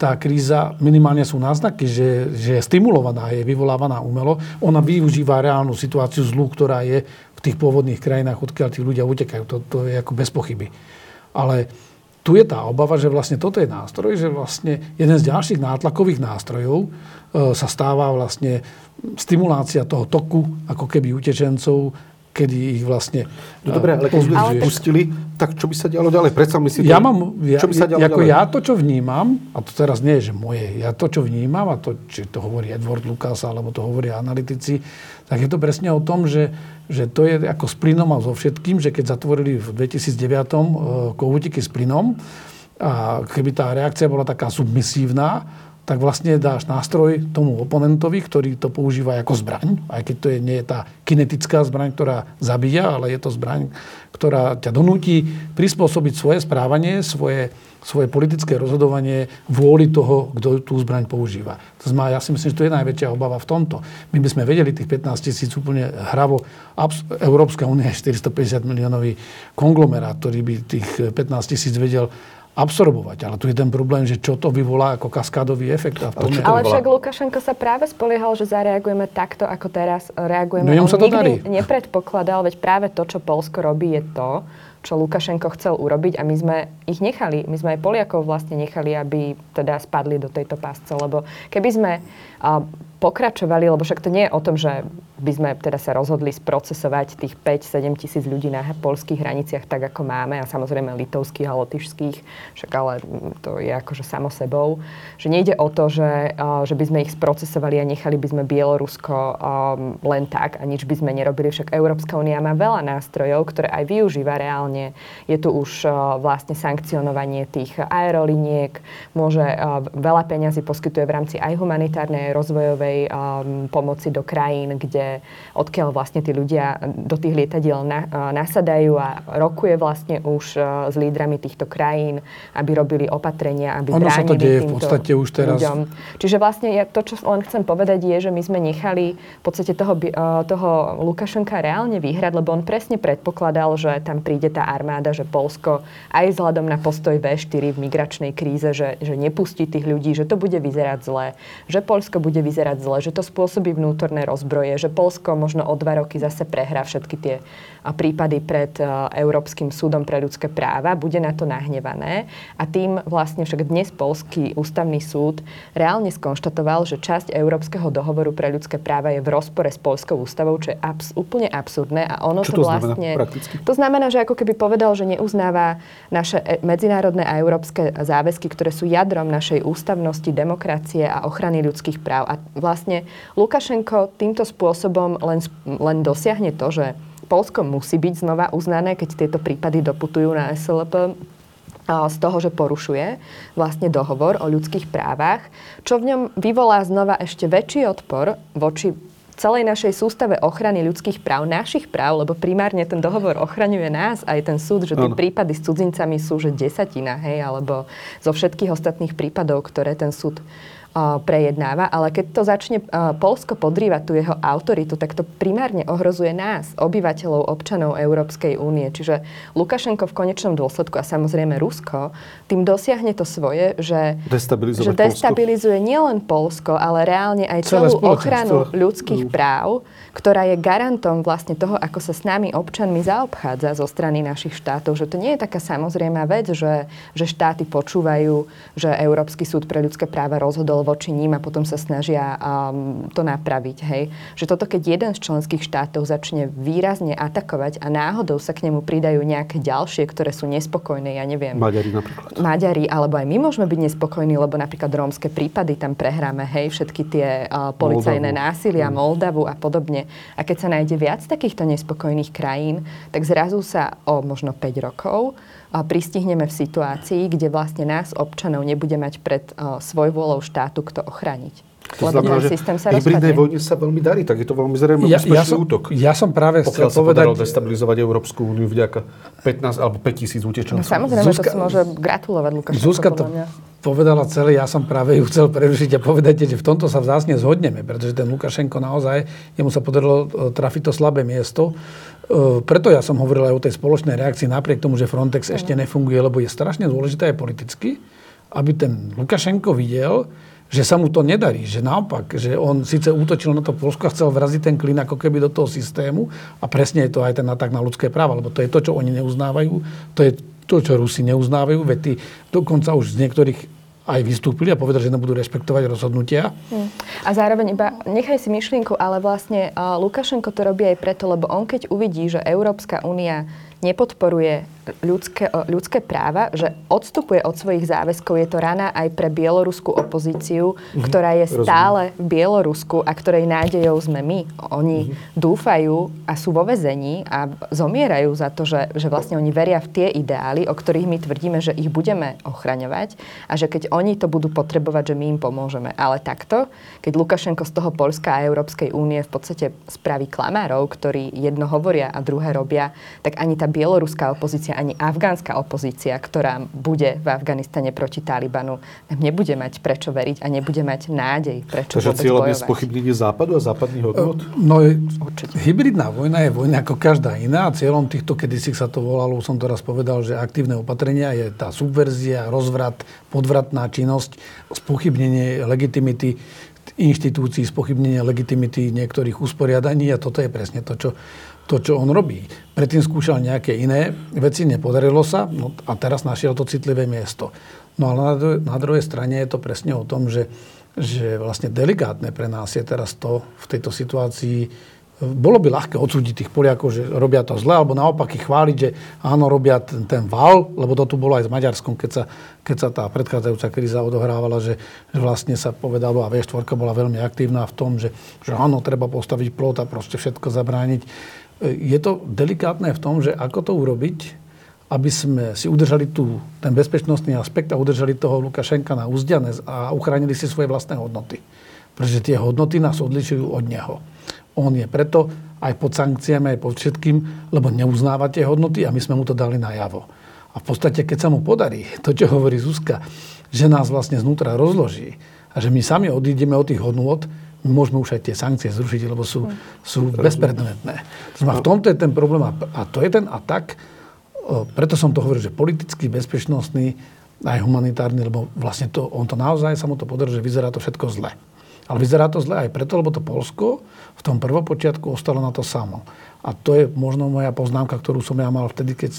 tá kríza, minimálne sú náznaky, že, že je stimulovaná, je vyvolávaná umelo. Ona využíva reálnu situáciu zlu, ktorá je v tých pôvodných krajinách, odkiaľ tí ľudia utekajú. To, to je ako bez pochyby. Ale tu je tá obava, že vlastne toto je nástroj, že vlastne jeden z ďalších nátlakových nástrojov e, sa stáva vlastne stimulácia toho toku, ako keby utečencov kedy ich vlastne
No dobre, ale keď ich pustili, tak čo by sa dialo ďalej? Predsa my si to,
ja mám, ja, čo by sa dialo ako ďalej? ja to, čo vnímam, a to teraz nie je, že moje, ja to, čo vnímam, a to, či to hovorí Edward Lucas, alebo to hovoria analytici, tak je to presne o tom, že, že to je ako s plynom a so všetkým, že keď zatvorili v 2009 uh, kohútiky s plynom, a keby tá reakcia bola taká submisívna, tak vlastne dáš nástroj tomu oponentovi, ktorý to používa ako zbraň, aj keď to je, nie je tá kinetická zbraň, ktorá zabíja, ale je to zbraň, ktorá ťa donúti prispôsobiť svoje správanie, svoje, svoje politické rozhodovanie vôli toho, kto tú zbraň používa. To znamená, ja si myslím, že to je najväčšia obava v tomto. My by sme vedeli tých 15 tisíc úplne hravo. Európska únia je 450 miliónový konglomerát, ktorý by tých 15 tisíc vedel absorbovať. Ale tu je ten problém, že čo to vyvolá ako kaskádový efekt. A
v ale však Lukašenko sa práve spoliehal, že zareagujeme takto, ako teraz reagujeme.
No,
On
sa to
nikdy darí. nepredpokladal, veď práve to, čo Polsko robí, je to, čo Lukašenko chcel urobiť a my sme ich nechali, my sme aj Poliakov vlastne nechali, aby teda spadli do tejto pásce, lebo keby sme pokračovali, lebo však to nie je o tom, že by sme teda sa rozhodli sprocesovať tých 5-7 tisíc ľudí na polských hraniciach tak, ako máme a samozrejme litovských a lotyšských, však ale to je akože samo sebou. Že nejde o to, že, že by sme ich sprocesovali a nechali by sme Bielorusko len tak a nič by sme nerobili. Však Európska únia má veľa nástrojov, ktoré aj využíva reálne. Je tu už vlastne sankcionovanie tých aeroliniek, môže veľa peňazí poskytuje v rámci aj humanitárnej, aj rozvojovej um, pomoci do krajín, kde odkiaľ vlastne tí ľudia do tých lietadiel na, nasadajú a rokuje vlastne už s lídrami týchto krajín, aby robili opatrenia, aby
ono sa to deje v podstate už teraz.
Ľuďom. Čiže vlastne ja, to, čo len chcem povedať, je, že my sme nechali v podstate toho, toho Lukašenka reálne vyhrať, lebo on presne predpokladal, že tam príde tá armáda, že Polsko aj vzhľadom na postoj V4 v migračnej kríze, že, že nepustí tých ľudí, že to bude vyzerať zle, že Polsko bude vyzerať zle, že to spôsobí vnútorné rozbroje, že Polsko možno o dva roky zase prehrá všetky tie prípady pred Európskym súdom pre ľudské práva, bude na to nahnevané. A tým vlastne však dnes Polský ústavný súd reálne skonštatoval, že časť Európskeho dohovoru pre ľudské práva je v rozpore s Polskou ústavou, čo je abs- úplne absurdné. A ono
čo
to, to vlastne...
Znamená,
to znamená, že ako keby povedal, že neuznáva naše e, medzinárodné a európske záväzky, ktoré sú jadrom našej ústavnosti, demokracie a ochrany ľudských práv. A vlastne Lukašenko týmto spôsobom spôsobom len, len dosiahne to, že Polsko musí byť znova uznané, keď tieto prípady doputujú na SLP z toho, že porušuje vlastne dohovor o ľudských právach, čo v ňom vyvolá znova ešte väčší odpor voči celej našej sústave ochrany ľudských práv, našich práv, lebo primárne ten dohovor ochraňuje nás, aj ten súd, že tie ano. prípady s cudzincami sú že desatina, hej, alebo zo všetkých ostatných prípadov, ktoré ten súd prejednáva, ale keď to začne Polsko podrývať tú jeho autoritu, tak to primárne ohrozuje nás, obyvateľov, občanov Európskej únie. Čiže Lukašenko v konečnom dôsledku a samozrejme Rusko tým dosiahne to svoje, že, že destabilizuje Polsko. nielen Polsko, ale reálne aj celú ochranu ľudských práv ktorá je garantom vlastne toho, ako sa s nami občanmi zaobchádza zo strany našich štátov. Že to nie je taká samozrejmá vec, že, že štáty počúvajú, že Európsky súd pre ľudské práva rozhodol voči ním a potom sa snažia um, to napraviť. Hej. Že toto, keď jeden z členských štátov začne výrazne atakovať a náhodou sa k nemu pridajú nejaké ďalšie, ktoré sú nespokojné, ja neviem.
Maďari napríklad.
Maďari, alebo aj my môžeme byť nespokojní, lebo napríklad rómske prípady tam prehráme, hej, všetky tie uh, policajné Moldavu. násilia, mm. Moldavu a podobne. A keď sa nájde viac takýchto nespokojných krajín, tak zrazu sa o možno 5 rokov pristihneme v situácii, kde vlastne nás, občanov, nebude mať pred svoj vôľou štátu kto ochrániť.
To Lebo znamená, že systém sa hybridnej vojne sa veľmi darí, tak je to veľmi zrejme ja,
ja som,
útok.
Ja som práve
chcel povedať... Pokiaľ destabilizovať Európsku úniu vďaka 15 alebo 5 tisíc utečencov. No,
samozrejme, Zuzka, to si môže gratulovať Lukášenko.
Zuzka to povedala celé, ja som práve ju chcel prerušiť a povedať, že v tomto sa vzácne zhodneme, pretože ten Lukašenko naozaj, jemu sa podarilo trafiť to slabé miesto. E, preto ja som hovoril aj o tej spoločnej reakcii, napriek tomu, že Frontex ešte nefunguje, lebo je strašne dôležité aj politicky, aby ten Lukašenko videl, že sa mu to nedarí, že naopak, že on síce útočil na to Polsko a chcel vraziť ten klin ako keby do toho systému a presne je to aj ten atak na ľudské práva, lebo to je to, čo oni neuznávajú, to je to, čo Rusi neuznávajú, veď tí dokonca už z niektorých aj vystúpili a povedali, že nebudú rešpektovať rozhodnutia. Hmm.
A zároveň iba nechaj si myšlienku, ale vlastne uh, Lukašenko to robí aj preto, lebo on keď uvidí, že Európska únia nepodporuje ľudské, ľudské práva, že odstupuje od svojich záväzkov. Je to rana aj pre bieloruskú opozíciu, mm-hmm. ktorá je stále Rozumiem. v Bielorusku a ktorej nádejou sme my. Oni mm-hmm. dúfajú a sú vo vezení a zomierajú za to, že, že vlastne oni veria v tie ideály, o ktorých my tvrdíme, že ich budeme ochraňovať a že keď oni to budú potrebovať, že my im pomôžeme. Ale takto, keď Lukašenko z toho Polska a Európskej únie v podstate spraví klamárov, ktorí jedno hovoria a druhé robia, tak ani tá bieloruská opozícia, ani afgánska opozícia, ktorá bude v Afganistane proti Talibanu, nebude mať prečo veriť a nebude mať nádej, prečo Takže cieľom
je spochybnenie západu a západných hodnot?
No, Určite. hybridná vojna je vojna ako každá iná. Cieľom týchto, kedysi sa to volalo, som to raz povedal, že aktívne opatrenia je tá subverzia, rozvrat, podvratná činnosť, spochybnenie legitimity inštitúcií, spochybnenie legitimity niektorých usporiadaní a toto je presne to, čo to, čo on robí. Predtým skúšal nejaké iné veci, nepodarilo sa no a teraz našiel to citlivé miesto. No ale na, na druhej strane je to presne o tom, že, že vlastne delikátne pre nás je teraz to v tejto situácii bolo by ľahké odsúdiť tých Poliakov, že robia to zle, alebo naopak ich chváliť, že áno, robia ten, ten val, lebo to tu bolo aj s Maďarskom, keď sa, keď sa tá predchádzajúca kríza odohrávala, že, že vlastne sa povedalo, a V4 bola veľmi aktívna v tom, že, že áno, treba postaviť plot a proste všetko zabrániť je to delikátne v tom, že ako to urobiť, aby sme si udržali tu ten bezpečnostný aspekt a udržali toho Lukašenka na úzde a uchránili si svoje vlastné hodnoty. Pretože tie hodnoty nás odlišujú od neho. On je preto aj pod sankciami, aj pod všetkým, lebo neuznáva tie hodnoty a my sme mu to dali najavo. A v podstate, keď sa mu podarí, to, čo hovorí Zuzka, že nás vlastne znútra rozloží a že my sami odídeme od tých hodnot, môžeme už aj tie sankcie zrušiť, lebo sú, sú bezpredmetné. To znamená, v tomto je ten problém a to je ten atak, preto som to hovoril, že politický, bezpečnostný, aj humanitárny, lebo vlastne to, on to naozaj sa mu to podarilo, že vyzerá to všetko zle. Ale vyzerá to zle aj preto, lebo to Polsko v tom prvopočiatku ostalo na to samo. A to je možno moja poznámka, ktorú som ja mal vtedy, keď,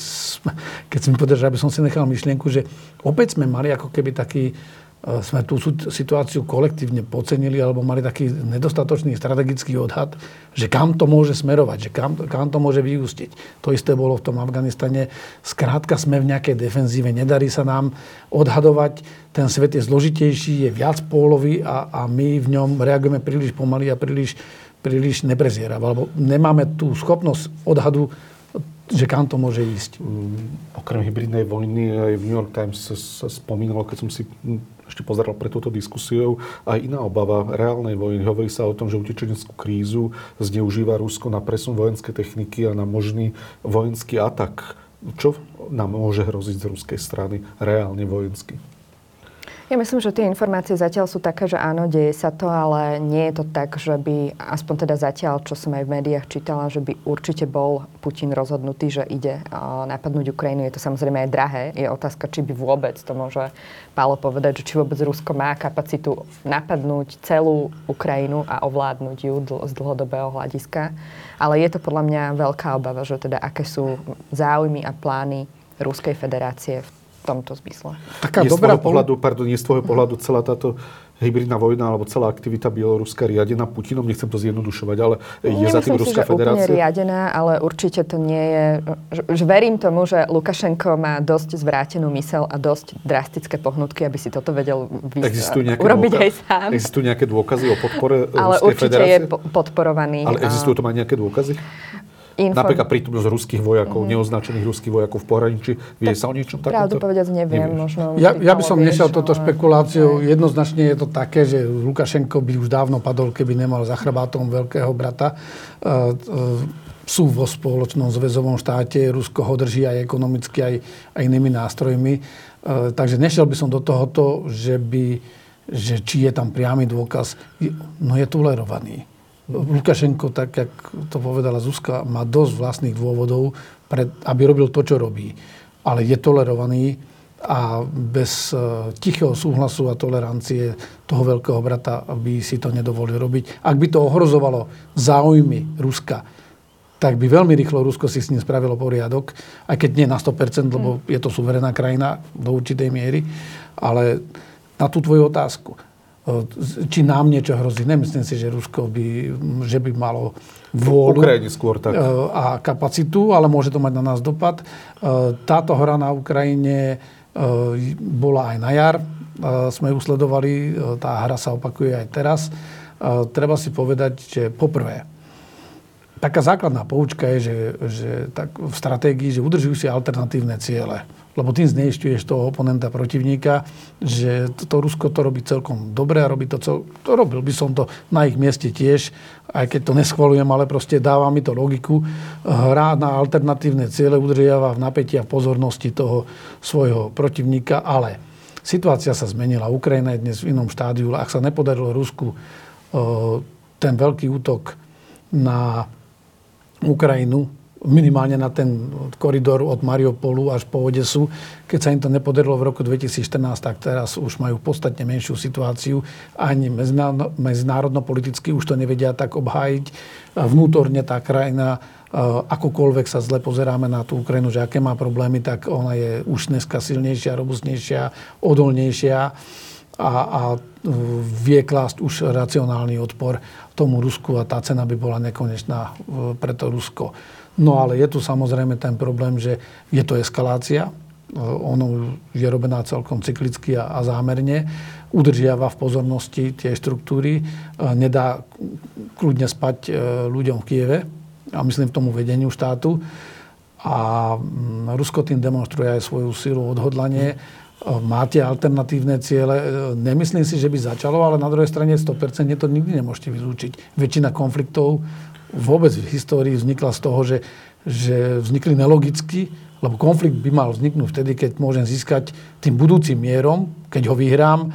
keď som mi povedal, že aby som si nechal myšlienku, že opäť sme mali ako keby taký sme tú situáciu kolektívne pocenili alebo mali taký nedostatočný strategický odhad, že kam to môže smerovať, že kam, kam to môže vyústiť. To isté bolo v tom Afganistane. Skrátka sme v nejakej defenzíve, nedarí sa nám odhadovať. Ten svet je zložitejší, je viac pólový a, a my v ňom reagujeme príliš pomaly a príliš, príliš neprezieravo. Alebo nemáme tú schopnosť odhadu že kam to môže ísť.
Um, okrem hybridnej vojny aj v New York Times sa, sa spomínalo, keď som si ešte pozeral pre túto diskusiou, aj iná obava reálnej vojny. Hovorí sa o tom, že utečeneckú krízu zneužíva Rusko na presun vojenskej techniky a na možný vojenský atak. Čo nám môže hroziť z ruskej strany reálne vojensky?
Ja myslím, že tie informácie zatiaľ sú také, že áno, deje sa to, ale nie je to tak, že by, aspoň teda zatiaľ, čo som aj v médiách čítala, že by určite bol Putin rozhodnutý, že ide napadnúť Ukrajinu. Je to samozrejme aj drahé. Je otázka, či by vôbec to môže Pálo povedať, že či vôbec Rusko má kapacitu napadnúť celú Ukrajinu a ovládnuť ju z dlhodobého hľadiska. Ale je to podľa mňa veľká obava, že teda aké sú záujmy a plány Ruskej federácie v tomto zmysle.
Taká je dobrá z pohľadu, pardon, je z tvojho pohľadu celá táto hybridná vojna alebo celá aktivita Bieloruska riadená Putinom, nechcem to zjednodušovať, ale je
Nemyslím
za tým Ruská
si, že
federácia?
úplne riadená, ale určite to nie je... Že, verím tomu, že Lukašenko má dosť zvrátenú mysel a dosť drastické pohnutky, aby si toto vedel vys-
existujú nejaké
urobiť
dôkaz,
aj sám.
Existujú nejaké dôkazy o podpore
Ale
Ruskej
určite
federácie?
je po- podporovaný.
Ale existujú to aj nejaké dôkazy?
Inform...
Napríklad prítomnosť ruských vojakov, mm-hmm. neoznačených ruských vojakov v pohraničí. Vie sa o niečom
Pravdu
takomto?
povedať neviem, možno...
Ja,
by
ja by som nešiel toto
ale-
špekuláciou. Jednoznačne je to také, že Lukašenko by už dávno padol, keby nemal za chrbátom veľkého brata. Uh, uh, sú vo spoločnom zväzovom štáte, Rusko ho drží aj ekonomicky, aj, aj inými nástrojmi. Uh, takže nešiel by som do tohoto, že, by, že či je tam priamy dôkaz. No je tolerovaný. Lukašenko, tak jak to povedala Zuzka, má dosť vlastných dôvodov, pre, aby robil to, čo robí. Ale je tolerovaný a bez e, tichého súhlasu a tolerancie toho veľkého brata by si to nedovolil robiť. Ak by to ohrozovalo záujmy Ruska, tak by veľmi rýchlo Rusko si s ním spravilo poriadok, aj keď nie na 100%, lebo je to suverená krajina do určitej miery. Ale na tú tvoju otázku, či nám niečo hrozí, nemyslím si, že Rusko by, že by malo vôľu
Ukrajine skôr tak.
e, a kapacitu, ale môže to mať na nás dopad. E, Táto hra na Ukrajine e, bola aj na jar. Sme ju sledovali, tá hra sa opakuje aj teraz. Treba si povedať, že poprvé, taká základná poučka je, že, že tak v stratégii, že udržujú si alternatívne ciele. Lebo tým zneišťuješ toho oponenta protivníka, že to, to Rusko to robí celkom dobre a robí to cel... To robil by som to na ich mieste tiež, aj keď to neschvalujem, ale proste dáva mi to logiku. Hrá na alternatívne ciele, udržiava v napätí a pozornosti toho svojho protivníka, ale situácia sa zmenila. Ukrajina je dnes v inom štádiu. Ak sa nepodarilo Rusku e, ten veľký útok na Ukrajinu, minimálne na ten koridor od Mariupolu až po Odesu. Keď sa im to nepodarilo v roku 2014, tak teraz už majú podstatne menšiu situáciu. Ani medzinárodno-politicky už to nevedia tak obhájiť. Vnútorne tá krajina, akokoľvek sa zle pozeráme na tú Ukrajinu, že aké má problémy, tak ona je už dneska silnejšia, robustnejšia, odolnejšia a, a vie klásť už racionálny odpor tomu Rusku a tá cena by bola nekonečná pre to Rusko. No ale je tu samozrejme ten problém, že je to eskalácia. Ono je robená celkom cyklicky a, zámerne. Udržiava v pozornosti tie štruktúry. Nedá kľudne spať ľuďom v Kieve a myslím v tomu vedeniu štátu. A Rusko tým demonstruje aj svoju silu, odhodlanie. Máte alternatívne ciele. Nemyslím si, že by začalo, ale na druhej strane 100% to nikdy nemôžete vylúčiť. Väčšina konfliktov vôbec v histórii vznikla z toho, že, že vznikli nelogicky, lebo konflikt by mal vzniknúť vtedy, keď môžem získať tým budúcim mierom, keď ho vyhrám, e,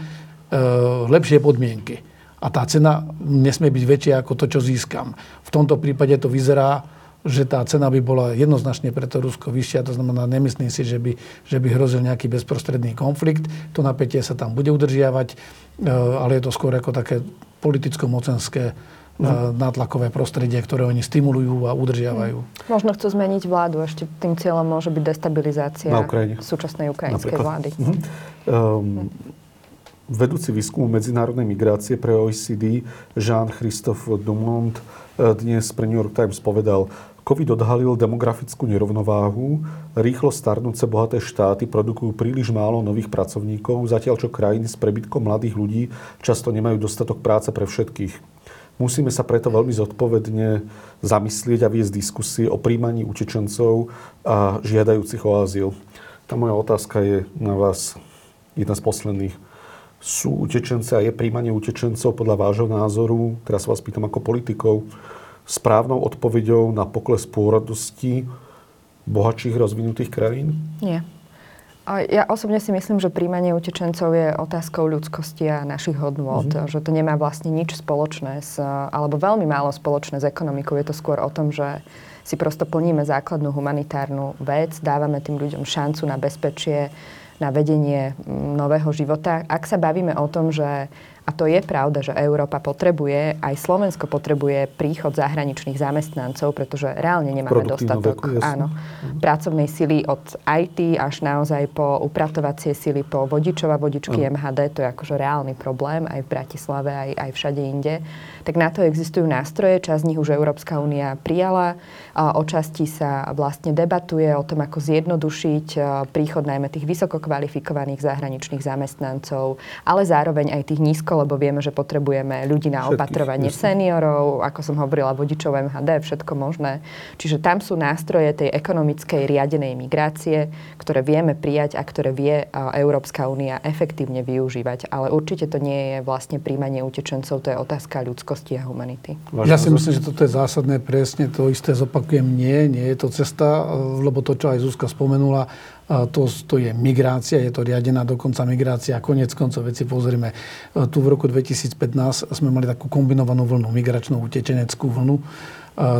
lepšie podmienky. A tá cena nesmie byť väčšia ako to, čo získam. V tomto prípade to vyzerá, že tá cena by bola jednoznačne pre to Rusko vyššia. To znamená, nemyslím si, že by, že by hrozil nejaký bezprostredný konflikt. To napätie sa tam bude udržiavať, e, ale je to skôr ako také politicko-mocenské mm. nátlakové prostredie, ktoré oni stimulujú a udržiavajú.
Mm. Možno chcú zmeniť vládu. Ešte tým cieľom môže byť destabilizácia
Na Ukrajine.
súčasnej ukrajinskej
Napríklad.
vlády.
Mhm. Um, vedúci výskumu medzinárodnej migrácie pre OECD Jean-Christophe Dumont eh, dnes pre New York Times povedal, COVID odhalil demografickú nerovnováhu, rýchlo starnúce bohaté štáty produkujú príliš málo nových pracovníkov, zatiaľ čo krajiny s prebytkom mladých ľudí často nemajú dostatok práce pre všetkých. Musíme sa preto veľmi zodpovedne zamyslieť a viesť diskusie o príjmaní utečencov a žiadajúcich o azyl. Tá moja otázka je na vás jedna z posledných. Sú utečenci a je príjmanie utečencov podľa vášho názoru, teraz vás pýtam ako politikov, správnou odpoveďou na pokles pôrodnosti bohatších rozvinutých krajín?
Nie. Ja osobne si myslím, že príjmanie utečencov je otázkou ľudskosti a našich hodnôt. Mm-hmm. Že to nemá vlastne nič spoločné s, alebo veľmi málo spoločné s ekonomikou. Je to skôr o tom, že si prosto plníme základnú humanitárnu vec, dávame tým ľuďom šancu na bezpečie, na vedenie nového života. Ak sa bavíme o tom, že A to je pravda, že Európa potrebuje, aj Slovensko potrebuje príchod zahraničných zamestnancov, pretože reálne nemáme dostatok veku, áno, pracovnej sily od IT až naozaj po upratovacie sily, po vodičov a vodičky uh. MHD. To je akože reálny problém aj v Bratislave, aj, aj všade inde. Tak na to existujú nástroje, časť z nich už Európska únia prijala. O časti sa vlastne debatuje o tom, ako zjednodušiť príchod najmä tých vysoko kvalifikovaných zahraničných zamestnancov, ale zároveň aj tých nízko lebo vieme, že potrebujeme ľudí na opatrovanie seniorov, ako som hovorila, vodičov MHD, všetko možné. Čiže tam sú nástroje tej ekonomickej riadenej migrácie, ktoré vieme prijať a ktoré vie Európska únia efektívne využívať. Ale určite to nie je vlastne príjmanie utečencov, to je otázka ľudskosti a humanity.
Ja si myslím, že toto je zásadné presne, to isté zopakujem, nie, nie je to cesta, lebo to, čo aj Zuzka spomenula, to, to je migrácia, je to riadená dokonca migrácia. Konec koncov veci pozrime. E, tu v roku 2015 sme mali takú kombinovanú vlnu, migračnú utečeneckú vlnu. E,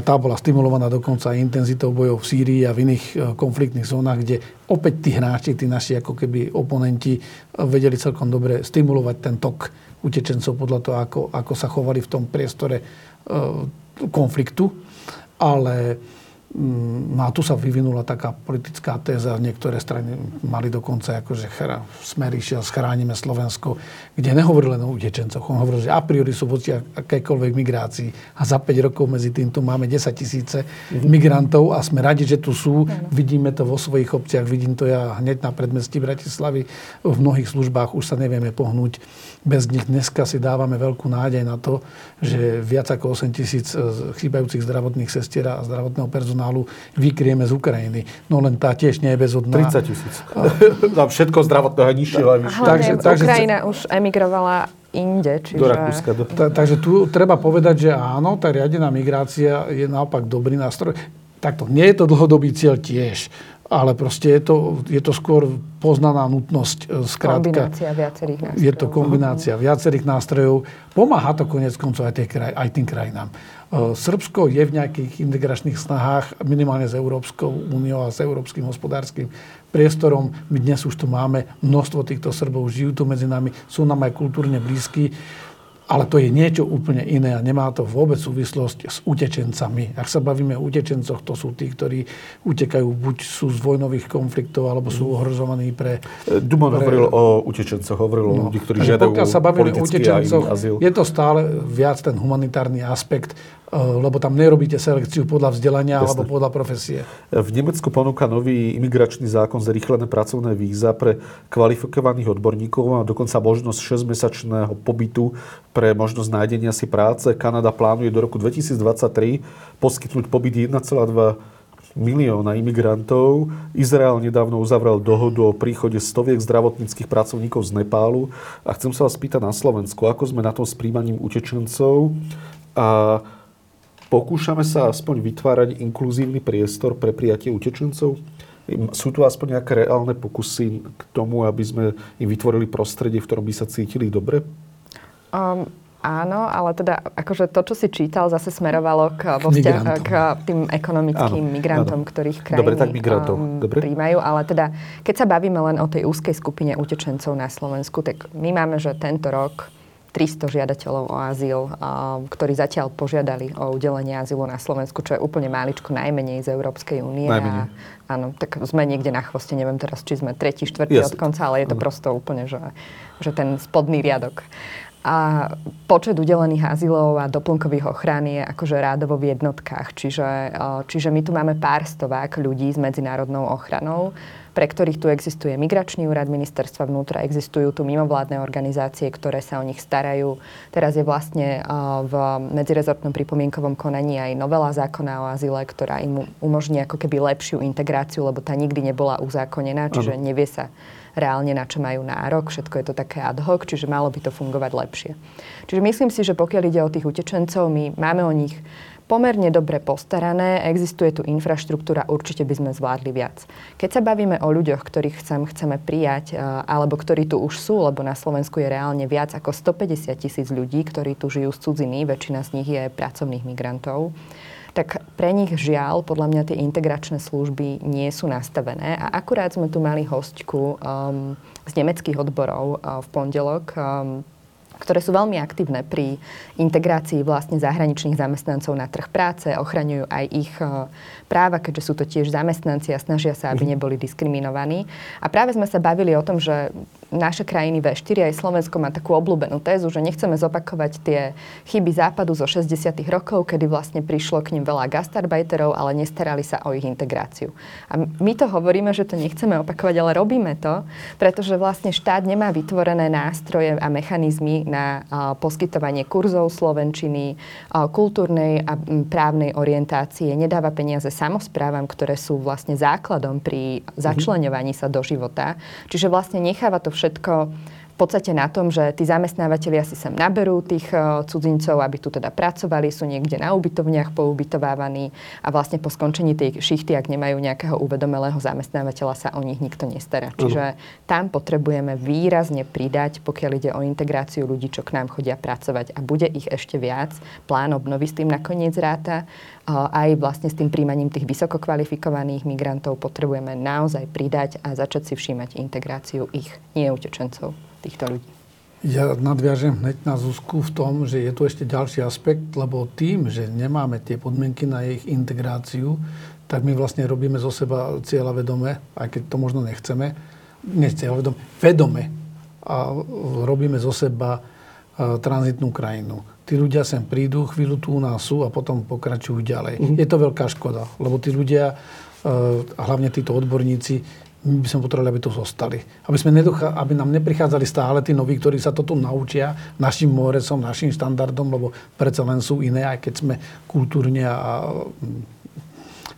tá bola stimulovaná dokonca intenzitou bojov v Sýrii a v iných e, konfliktných zónach, kde opäť tí hráči, tí naši ako keby oponenti vedeli celkom dobre stimulovať ten tok utečencov podľa toho, ako, ako sa chovali v tom priestore konfliktu. Ale no a tu sa vyvinula taká politická téza, niektoré strany mali dokonca akože chra, smer išiel, schránime Slovensko, kde nehovoril len o utečencoch. On hovoril, že a priori sú voci akékoľvek migrácii a za 5 rokov medzi tým tu máme 10 tisíce mm-hmm. migrantov a sme radi, že tu sú. Mm-hmm. Vidíme to vo svojich obciach, vidím to ja hneď na predmestí Bratislavy. V mnohých službách už sa nevieme pohnúť bez nich. Dneska si dávame veľkú nádej na to, že viac ako 8 tisíc e, chýbajúcich zdravotných sestier a zdravotného personálu vykrieme z Ukrajiny. No len tá tiež nie je bezodná.
30 tisíc. Tam všetko zdravotného nižšie,
len takže, takže, Ukrajina už emigrovala inde. Čiže...
Do Rakúska. Do...
Ta, takže tu treba povedať, že áno, tá riadená migrácia je naopak dobrý nástroj. Takto, nie je to dlhodobý cieľ tiež ale proste je to, je to skôr poznaná nutnosť.
E, skrátka, kombinácia viacerých nástrojov.
Je to kombinácia viacerých nástrojov. Pomáha to konec koncov aj, kraj, aj tým krajinám. E, Srbsko je v nejakých integračných snahách, minimálne s Európskou úniou a s európskym hospodárskym priestorom. My dnes už tu máme množstvo týchto Srbov, žijú tu medzi nami, sú nám aj kultúrne blízky. Ale to je niečo úplne iné a nemá to vôbec súvislosť s utečencami. Ak sa bavíme o utečencoch, to sú tí, ktorí utekajú, buď sú z vojnových konfliktov, alebo sú ohrozovaní pre...
Duman pre... hovoril o utečencoch, hovoril no. o ľudí, ktorí žiadajú
sa bavíme o utečencoch, je to stále viac ten humanitárny aspekt lebo tam nerobíte selekciu podľa vzdelania Jasne. alebo podľa profesie.
V Nemecku ponúka nový imigračný zákon zrýchlené pracovné víza pre kvalifikovaných odborníkov a dokonca možnosť 6-mesačného pobytu pre možnosť nájdenia si práce. Kanada plánuje do roku 2023 poskytnúť pobyt 1,2 milióna imigrantov. Izrael nedávno uzavrel dohodu o príchode stoviek zdravotníckých pracovníkov z Nepálu. A chcem sa vás pýtať na Slovensku, ako sme na tom s príjmaním utečencov a Pokúšame sa aspoň vytvárať inkluzívny priestor pre prijatie utečencov? Sú tu aspoň nejaké reálne pokusy k tomu, aby sme im vytvorili prostredie, v ktorom by sa cítili dobre?
Um, áno, ale teda akože to, čo si čítal, zase smerovalo k, vo vzťah, k tým ekonomickým áno, migrantom, áno. ktorých krajiny
Dobre, tak migrantov. Um, Dobre.
príjmajú. Ale teda, keď sa bavíme len o tej úzkej skupine utečencov na Slovensku, tak my máme, že tento rok 300 žiadateľov o azyl, ktorí zatiaľ požiadali o udelenie azylu na Slovensku, čo je úplne máličko najmenej z Európskej únie. A, áno, tak sme niekde na chvoste, neviem teraz, či sme tretí, štvrtý od konca, ale je to prosto úplne, že, že ten spodný riadok. A počet udelených azylov a doplnkových ochrán je akože rádovo v jednotkách. Čiže, čiže my tu máme pár stovák ľudí s medzinárodnou ochranou pre ktorých tu existuje migračný úrad ministerstva vnútra, existujú tu mimovládne organizácie, ktoré sa o nich starajú. Teraz je vlastne v medzirezortnom pripomienkovom konaní aj novela zákona o azyle, ktorá im umožní ako keby lepšiu integráciu, lebo tá nikdy nebola uzákonená, čiže nevie sa reálne na čo majú nárok. Všetko je to také ad hoc, čiže malo by to fungovať lepšie. Čiže myslím si, že pokiaľ ide o tých utečencov, my máme o nich pomerne dobre postarané, existuje tu infraštruktúra, určite by sme zvládli viac. Keď sa bavíme o ľuďoch, ktorých chcem, chceme prijať, e, alebo ktorí tu už sú, lebo na Slovensku je reálne viac ako 150 tisíc ľudí, ktorí tu žijú z cudziny, väčšina z nich je pracovných migrantov, tak pre nich žiaľ, podľa mňa tie integračné služby nie sú nastavené. A akurát sme tu mali hostku um, z nemeckých odborov uh, v pondelok, um, ktoré sú veľmi aktívne pri integrácii vlastne zahraničných zamestnancov na trh práce, ochraňujú aj ich e, práva, keďže sú to tiež zamestnanci a snažia sa, aby mhm. neboli diskriminovaní. A práve sme sa bavili o tom, že naše krajiny V4 aj Slovensko má takú obľúbenú tézu, že nechceme zopakovať tie chyby západu zo 60. rokov, kedy vlastne prišlo k ním veľa gastarbajterov, ale nestarali sa o ich integráciu. A my to hovoríme, že to nechceme opakovať, ale robíme to, pretože vlastne štát nemá vytvorené nástroje a mechanizmy na poskytovanie kurzov slovenčiny, kultúrnej a právnej orientácie, nedáva peniaze samozprávam, ktoré sú vlastne základom pri začlenovaní sa do života. Čiže vlastne necháva to všetko v podstate na tom, že tí zamestnávateľia si sem naberú tých e, cudzincov, aby tu teda pracovali, sú niekde na ubytovniach poubytovávaní a vlastne po skončení tej šichty, ak nemajú nejakého uvedomelého zamestnávateľa, sa o nich nikto nestará. Čiže tam potrebujeme výrazne pridať, pokiaľ ide o integráciu ľudí, čo k nám chodia pracovať a bude ich ešte viac. Plán obnovy s tým nakoniec ráta aj vlastne s tým príjmaním tých vysoko kvalifikovaných migrantov potrebujeme naozaj pridať a začať si všímať integráciu ich, nie utečencov, týchto ľudí.
Ja nadviažem hneď na Zuzku v tom, že je tu ešte ďalší aspekt, lebo tým, že nemáme tie podmienky na ich integráciu, tak my vlastne robíme zo seba cieľa vedome, aj keď to možno nechceme, nie cieľa vedome, vedome a robíme zo seba tranzitnú krajinu tí ľudia sem prídu, chvíľu tu u nás sú a potom pokračujú ďalej. Mm-hmm. Je to veľká škoda, lebo tí ľudia, a hlavne títo odborníci, my by sme potrebovali, aby tu zostali. Aby, sme nedochá, aby nám neprichádzali stále tí noví, ktorí sa to tu naučia našim morecom, našim štandardom, lebo predsa len sú iné, aj keď sme kultúrne a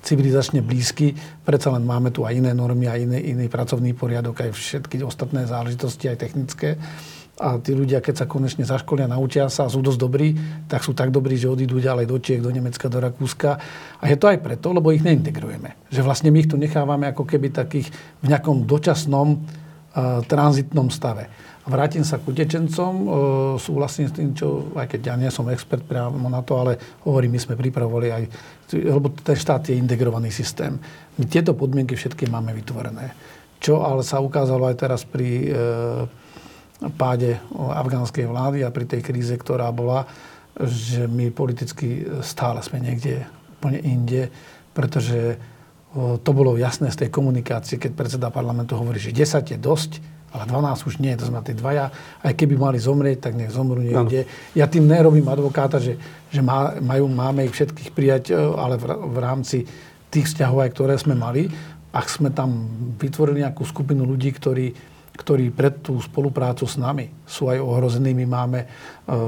civilizačne blízky. Predsa len máme tu aj iné normy a iný, iný pracovný poriadok, aj všetky ostatné záležitosti, aj technické a tí ľudia, keď sa konečne zaškolia, naučia sa a sú dosť dobrí, tak sú tak dobrí, že odídu ďalej do Čiech, do Nemecka, do Rakúska. A je to aj preto, lebo ich neintegrujeme. Že vlastne my ich tu nechávame ako keby takých v nejakom dočasnom uh, tranzitnom stave. A vrátim sa k utečencom, uh, súhlasím s tým, čo, aj keď ja nie som expert priamo na to, ale hovorím, my sme pripravovali aj, lebo ten štát je integrovaný systém. My tieto podmienky všetky máme vytvorené. Čo ale sa ukázalo aj teraz pri uh, páde afgánskej vlády a pri tej kríze, ktorá bola, že my politicky stále sme niekde úplne inde, pretože to bolo jasné z tej komunikácie, keď predseda parlamentu hovorí, že 10 je dosť, ale 12 už nie, to znamená tí dvaja, aj keby mali zomrieť, tak nech zomrú niekde. Ja tým nerobím advokáta, že, že má, majú, máme ich všetkých prijať, ale v, v rámci tých vzťahov, aj ktoré sme mali, ak sme tam vytvorili nejakú skupinu ľudí, ktorí ktorí pred tú spoluprácu s nami sú aj ohrození. My máme e,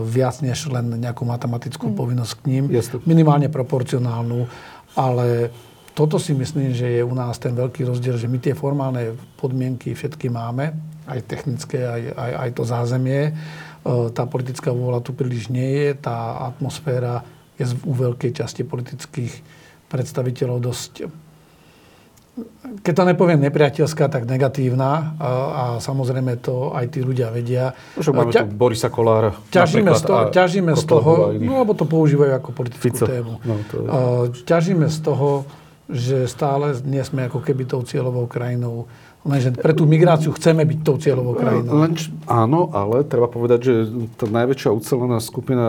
viac než len nejakú matematickú mm. povinnosť k ním, Jasne. minimálne proporcionálnu, ale toto si myslím, že je u nás ten veľký rozdiel, že my tie formálne podmienky všetky máme, aj technické, aj, aj, aj to zázemie. E, tá politická vôľa tu príliš nie je, tá atmosféra je u veľkej časti politických predstaviteľov dosť keď to nepoviem nepriateľská, tak negatívna a, a samozrejme to aj tí ľudia vedia.
Že máme Ťa, tu Borisa Kolára.
Ťažíme z toho, ťažíme z toho no lebo to používajú ako politickú Fico. tému. No, to je... ťažíme z toho, že stále nie sme ako keby tou cieľovou krajinou Lenže pre tú migráciu chceme byť tou cieľovou krajinou.
Len, áno, ale treba povedať, že tá najväčšia ucelená skupina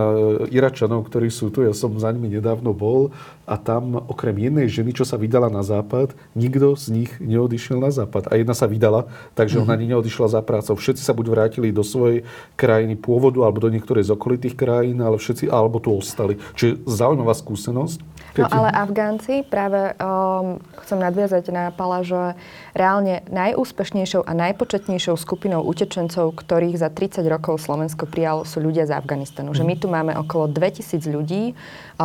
e, Iračanov, ktorí sú tu, ja som za nimi nedávno bol a tam okrem jednej ženy, čo sa vydala na západ, nikto z nich neodišiel na západ. A jedna sa vydala, takže mm-hmm. ona ani neodišla za prácou. Všetci sa buď vrátili do svojej krajiny pôvodu alebo do niektorej z okolitých krajín, ale všetci alebo tu ostali. Čiže zaujímavá skúsenosť.
No ale Afgánci, práve um, chcem nadviazať na Pala, že reálne najúspešnejšou a najpočetnejšou skupinou utečencov, ktorých za 30 rokov Slovensko prijalo, sú ľudia z Afganistanu. Že my tu máme okolo 2000 ľudí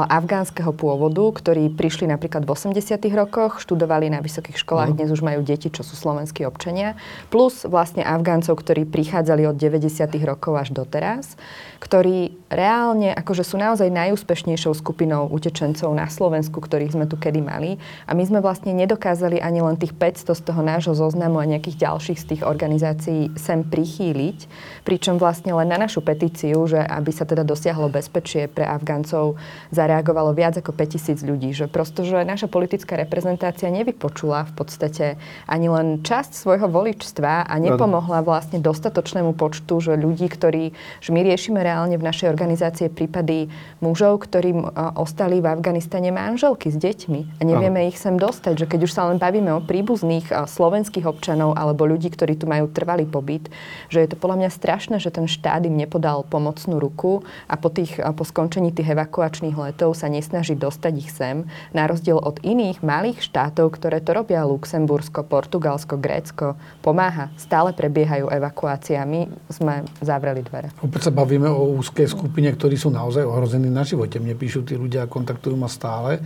afgánskeho pôvodu, ktorí prišli napríklad v 80 rokoch, študovali na vysokých školách, no. dnes už majú deti, čo sú slovenskí občania, plus vlastne Afgáncov, ktorí prichádzali od 90 rokov až doteraz, ktorí reálne akože sú naozaj najúspešnejšou skupinou utečencov na Slovensku, ktorých sme tu kedy mali. A my sme vlastne nedokázali ani len tých 500 z toho nášho zoznamu a nejakých ďalších z tých organizácií sem prichýliť. Pričom vlastne len na našu petíciu, že aby sa teda dosiahlo bezpečie pre Afgáncov, zareagovalo viac ako 5000 ľudí. Že prosto, že naša politická reprezentácia nevypočula v podstate ani len časť svojho voličstva a nepomohla vlastne dostatočnému počtu, že ľudí, ktorí, že my riešime reálne v našej organizácie prípady mužov, ktorí ostali v Afganistane manželky s deťmi a nevieme Aha. ich sem dostať. Že keď už sa len bavíme o príbuzných slovenských občanov alebo ľudí, ktorí tu majú trvalý pobyt, že je to podľa mňa strašné, že ten štát im nepodal pomocnú ruku a po, tých, po skončení tých evakuačných letov sa nesnaží dostať ich sem, na rozdiel od iných malých štátov, ktoré to robia Luxembursko, Portugalsko, Grécko, pomáha. Stále prebiehajú evakuácie a my sme zavreli dvere.
Opäť sa bavíme o úzkej skupine, ktorí sú naozaj ohrození na živote. Mne píšu tí ľudia, kontaktujú ma stále.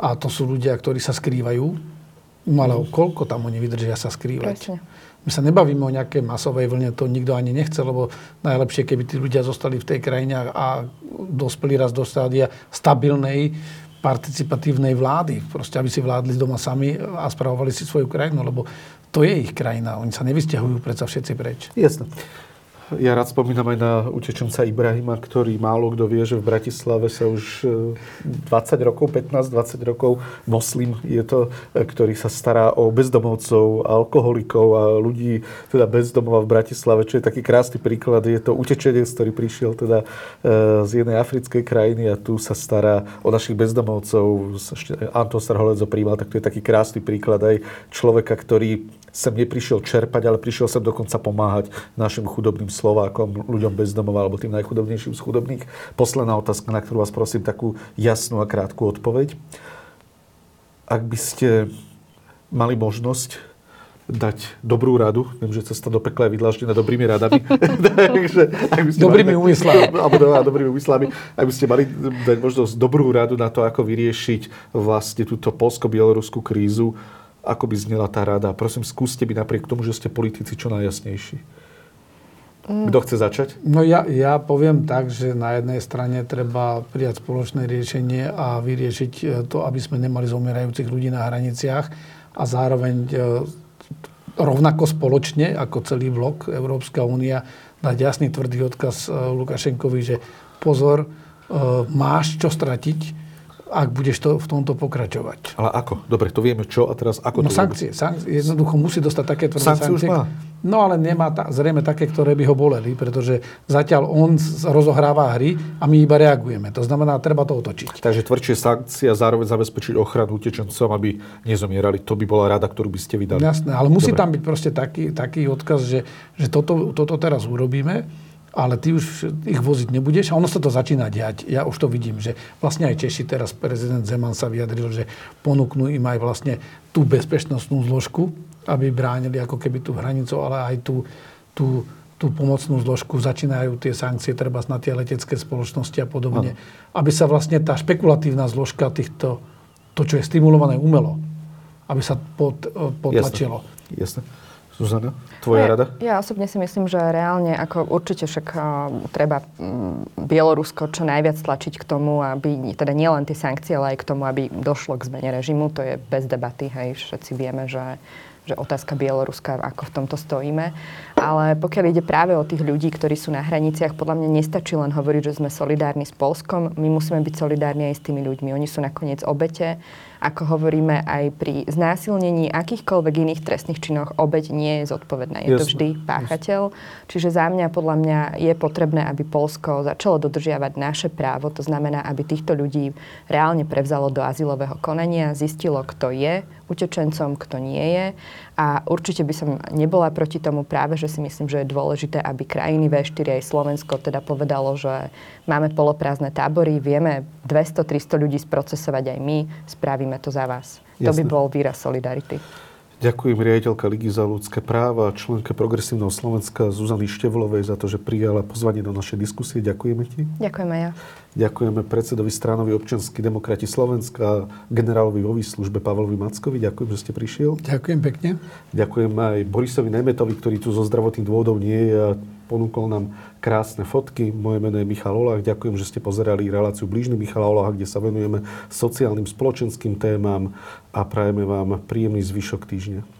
A to sú ľudia, ktorí sa skrývajú. No ale mm. koľko tam oni vydržia sa skrývať? Prečne. My sa nebavíme o nejakej masovej vlne, to nikto ani nechce, lebo najlepšie, keby tí ľudia zostali v tej krajine a dospeli raz do stádia stabilnej, participatívnej vlády. Proste, aby si vládli doma sami a spravovali si svoju krajinu, lebo to je ich krajina. Oni sa nevysťahujú predsa všetci preč.
Jasne. Ja rád spomínam aj na utečenca Ibrahima, ktorý málo kto vie, že v Bratislave sa už 20 e, rokov, 15-20 rokov moslim je to, e, ktorý sa stará o bezdomovcov, alkoholikov a ľudí teda bezdomova v Bratislave, čo je taký krásny príklad. Je to utečenec, ktorý prišiel teda e, z jednej africkej krajiny a tu sa stará o našich bezdomovcov. Anton Starholec príjmal, tak to je taký krásny príklad aj človeka, ktorý sem neprišiel čerpať, ale prišiel sem dokonca pomáhať našim chudobným Slovákom, ľuďom bez domova alebo tým najchudobnejším z chudobných. Posledná otázka, na ktorú vás prosím takú jasnú a krátku odpoveď. Ak by ste mali možnosť dať dobrú radu. Viem, že cesta do pekla je vydláždená dobrými radami.
Takže, ak by ste dobrými mali, úmyslami.
Alebo dobrými úmyslami. Ak by ste mali dať možnosť dobrú radu na to, ako vyriešiť vlastne túto polsko-bieloruskú krízu, ako by znela tá rada? Prosím, skúste byť napriek tomu, že ste politici čo najjasnejší. Mm. Kto chce začať?
No ja, ja poviem tak, že na jednej strane treba prijať spoločné riešenie a vyriešiť e, to, aby sme nemali zomierajúcich ľudí na hraniciach a zároveň e, rovnako spoločne ako celý blok Európska únia dať jasný tvrdý odkaz e, Lukašenkovi, že pozor, máš čo stratiť, ak budeš to, v tomto pokračovať.
Ale ako? Dobre, to vieme čo a teraz ako
no,
to
sankcie, sankcie. Jednoducho musí dostať také tvrdé sankcie.
Už má.
No ale nemá ta, zrejme také, ktoré by ho boleli, pretože zatiaľ on rozohráva hry a my iba reagujeme. To znamená, treba to otočiť.
Takže tvrdšie sankcie a zároveň zabezpečiť ochranu utečencom, aby nezomierali. To by bola rada, ktorú by ste vydali.
Jasné, ale musí Dobre. tam byť proste taký, taký odkaz, že, že toto, toto teraz urobíme ale ty už ich voziť nebudeš. A ono sa to začína diať. Ja už to vidím, že vlastne aj Češi, teraz prezident Zeman sa vyjadril, že ponúknú im aj vlastne tú bezpečnostnú zložku, aby bránili ako keby tú hranicu, ale aj tú, tú, tú pomocnú zložku, začínajú tie sankcie, treba na tie letecké spoločnosti a podobne. Ano. Aby sa vlastne tá špekulatívna zložka týchto, to, čo je stimulované umelo, aby sa pod, potlačilo.
Jasne. Jasne. Zuzana, tvoja ja, rada?
Ja osobne si myslím, že reálne, ako určite však uh, treba um, Bielorusko čo najviac tlačiť k tomu, aby, teda nielen tie sankcie, ale aj k tomu, aby došlo k zmene režimu. To je bez debaty, hej, všetci vieme, že že otázka Bieloruska, ako v tomto stojíme. Ale pokiaľ ide práve o tých ľudí, ktorí sú na hraniciach, podľa mňa nestačí len hovoriť, že sme solidárni s Polskom. My musíme byť solidárni aj s tými ľuďmi. Oni sú nakoniec obete ako hovoríme aj pri znásilnení akýchkoľvek iných trestných činoch, obeď nie je zodpovedná. Je Jasne. to vždy páchateľ. Jasne. Čiže za mňa, podľa mňa, je potrebné, aby Polsko začalo dodržiavať naše právo. To znamená, aby týchto ľudí reálne prevzalo do azylového konania, zistilo, kto je utečencom, kto nie je. A určite by som nebola proti tomu práve, že si myslím, že je dôležité, aby krajiny V4 aj Slovensko teda povedalo, že máme poloprázdne tábory, vieme 200-300 ľudí sprocesovať aj my, spravíme to za vás. Jasne. To by bol výraz solidarity.
Ďakujem riaditeľka Ligy za ľudské práva, členke Progresívneho Slovenska Zuzany Števlovej za to, že prijala pozvanie do našej diskusie. Ďakujeme ti.
Ďakujem aj ja.
Ďakujeme predsedovi stranovi občianskí demokrati Slovenska, generálovi vo výslužbe Pavlovi Mackovi. Ďakujem, že ste prišiel.
Ďakujem pekne.
Ďakujem aj Borisovi Nemetovi, ktorý tu zo zdravotných dôvodov nie je a ponúkol nám krásne fotky. Moje meno je Michal Olach. Ďakujem, že ste pozerali reláciu Blížny Michala Olaha, kde sa venujeme sociálnym spoločenským témam a prajeme vám príjemný zvyšok týždňa.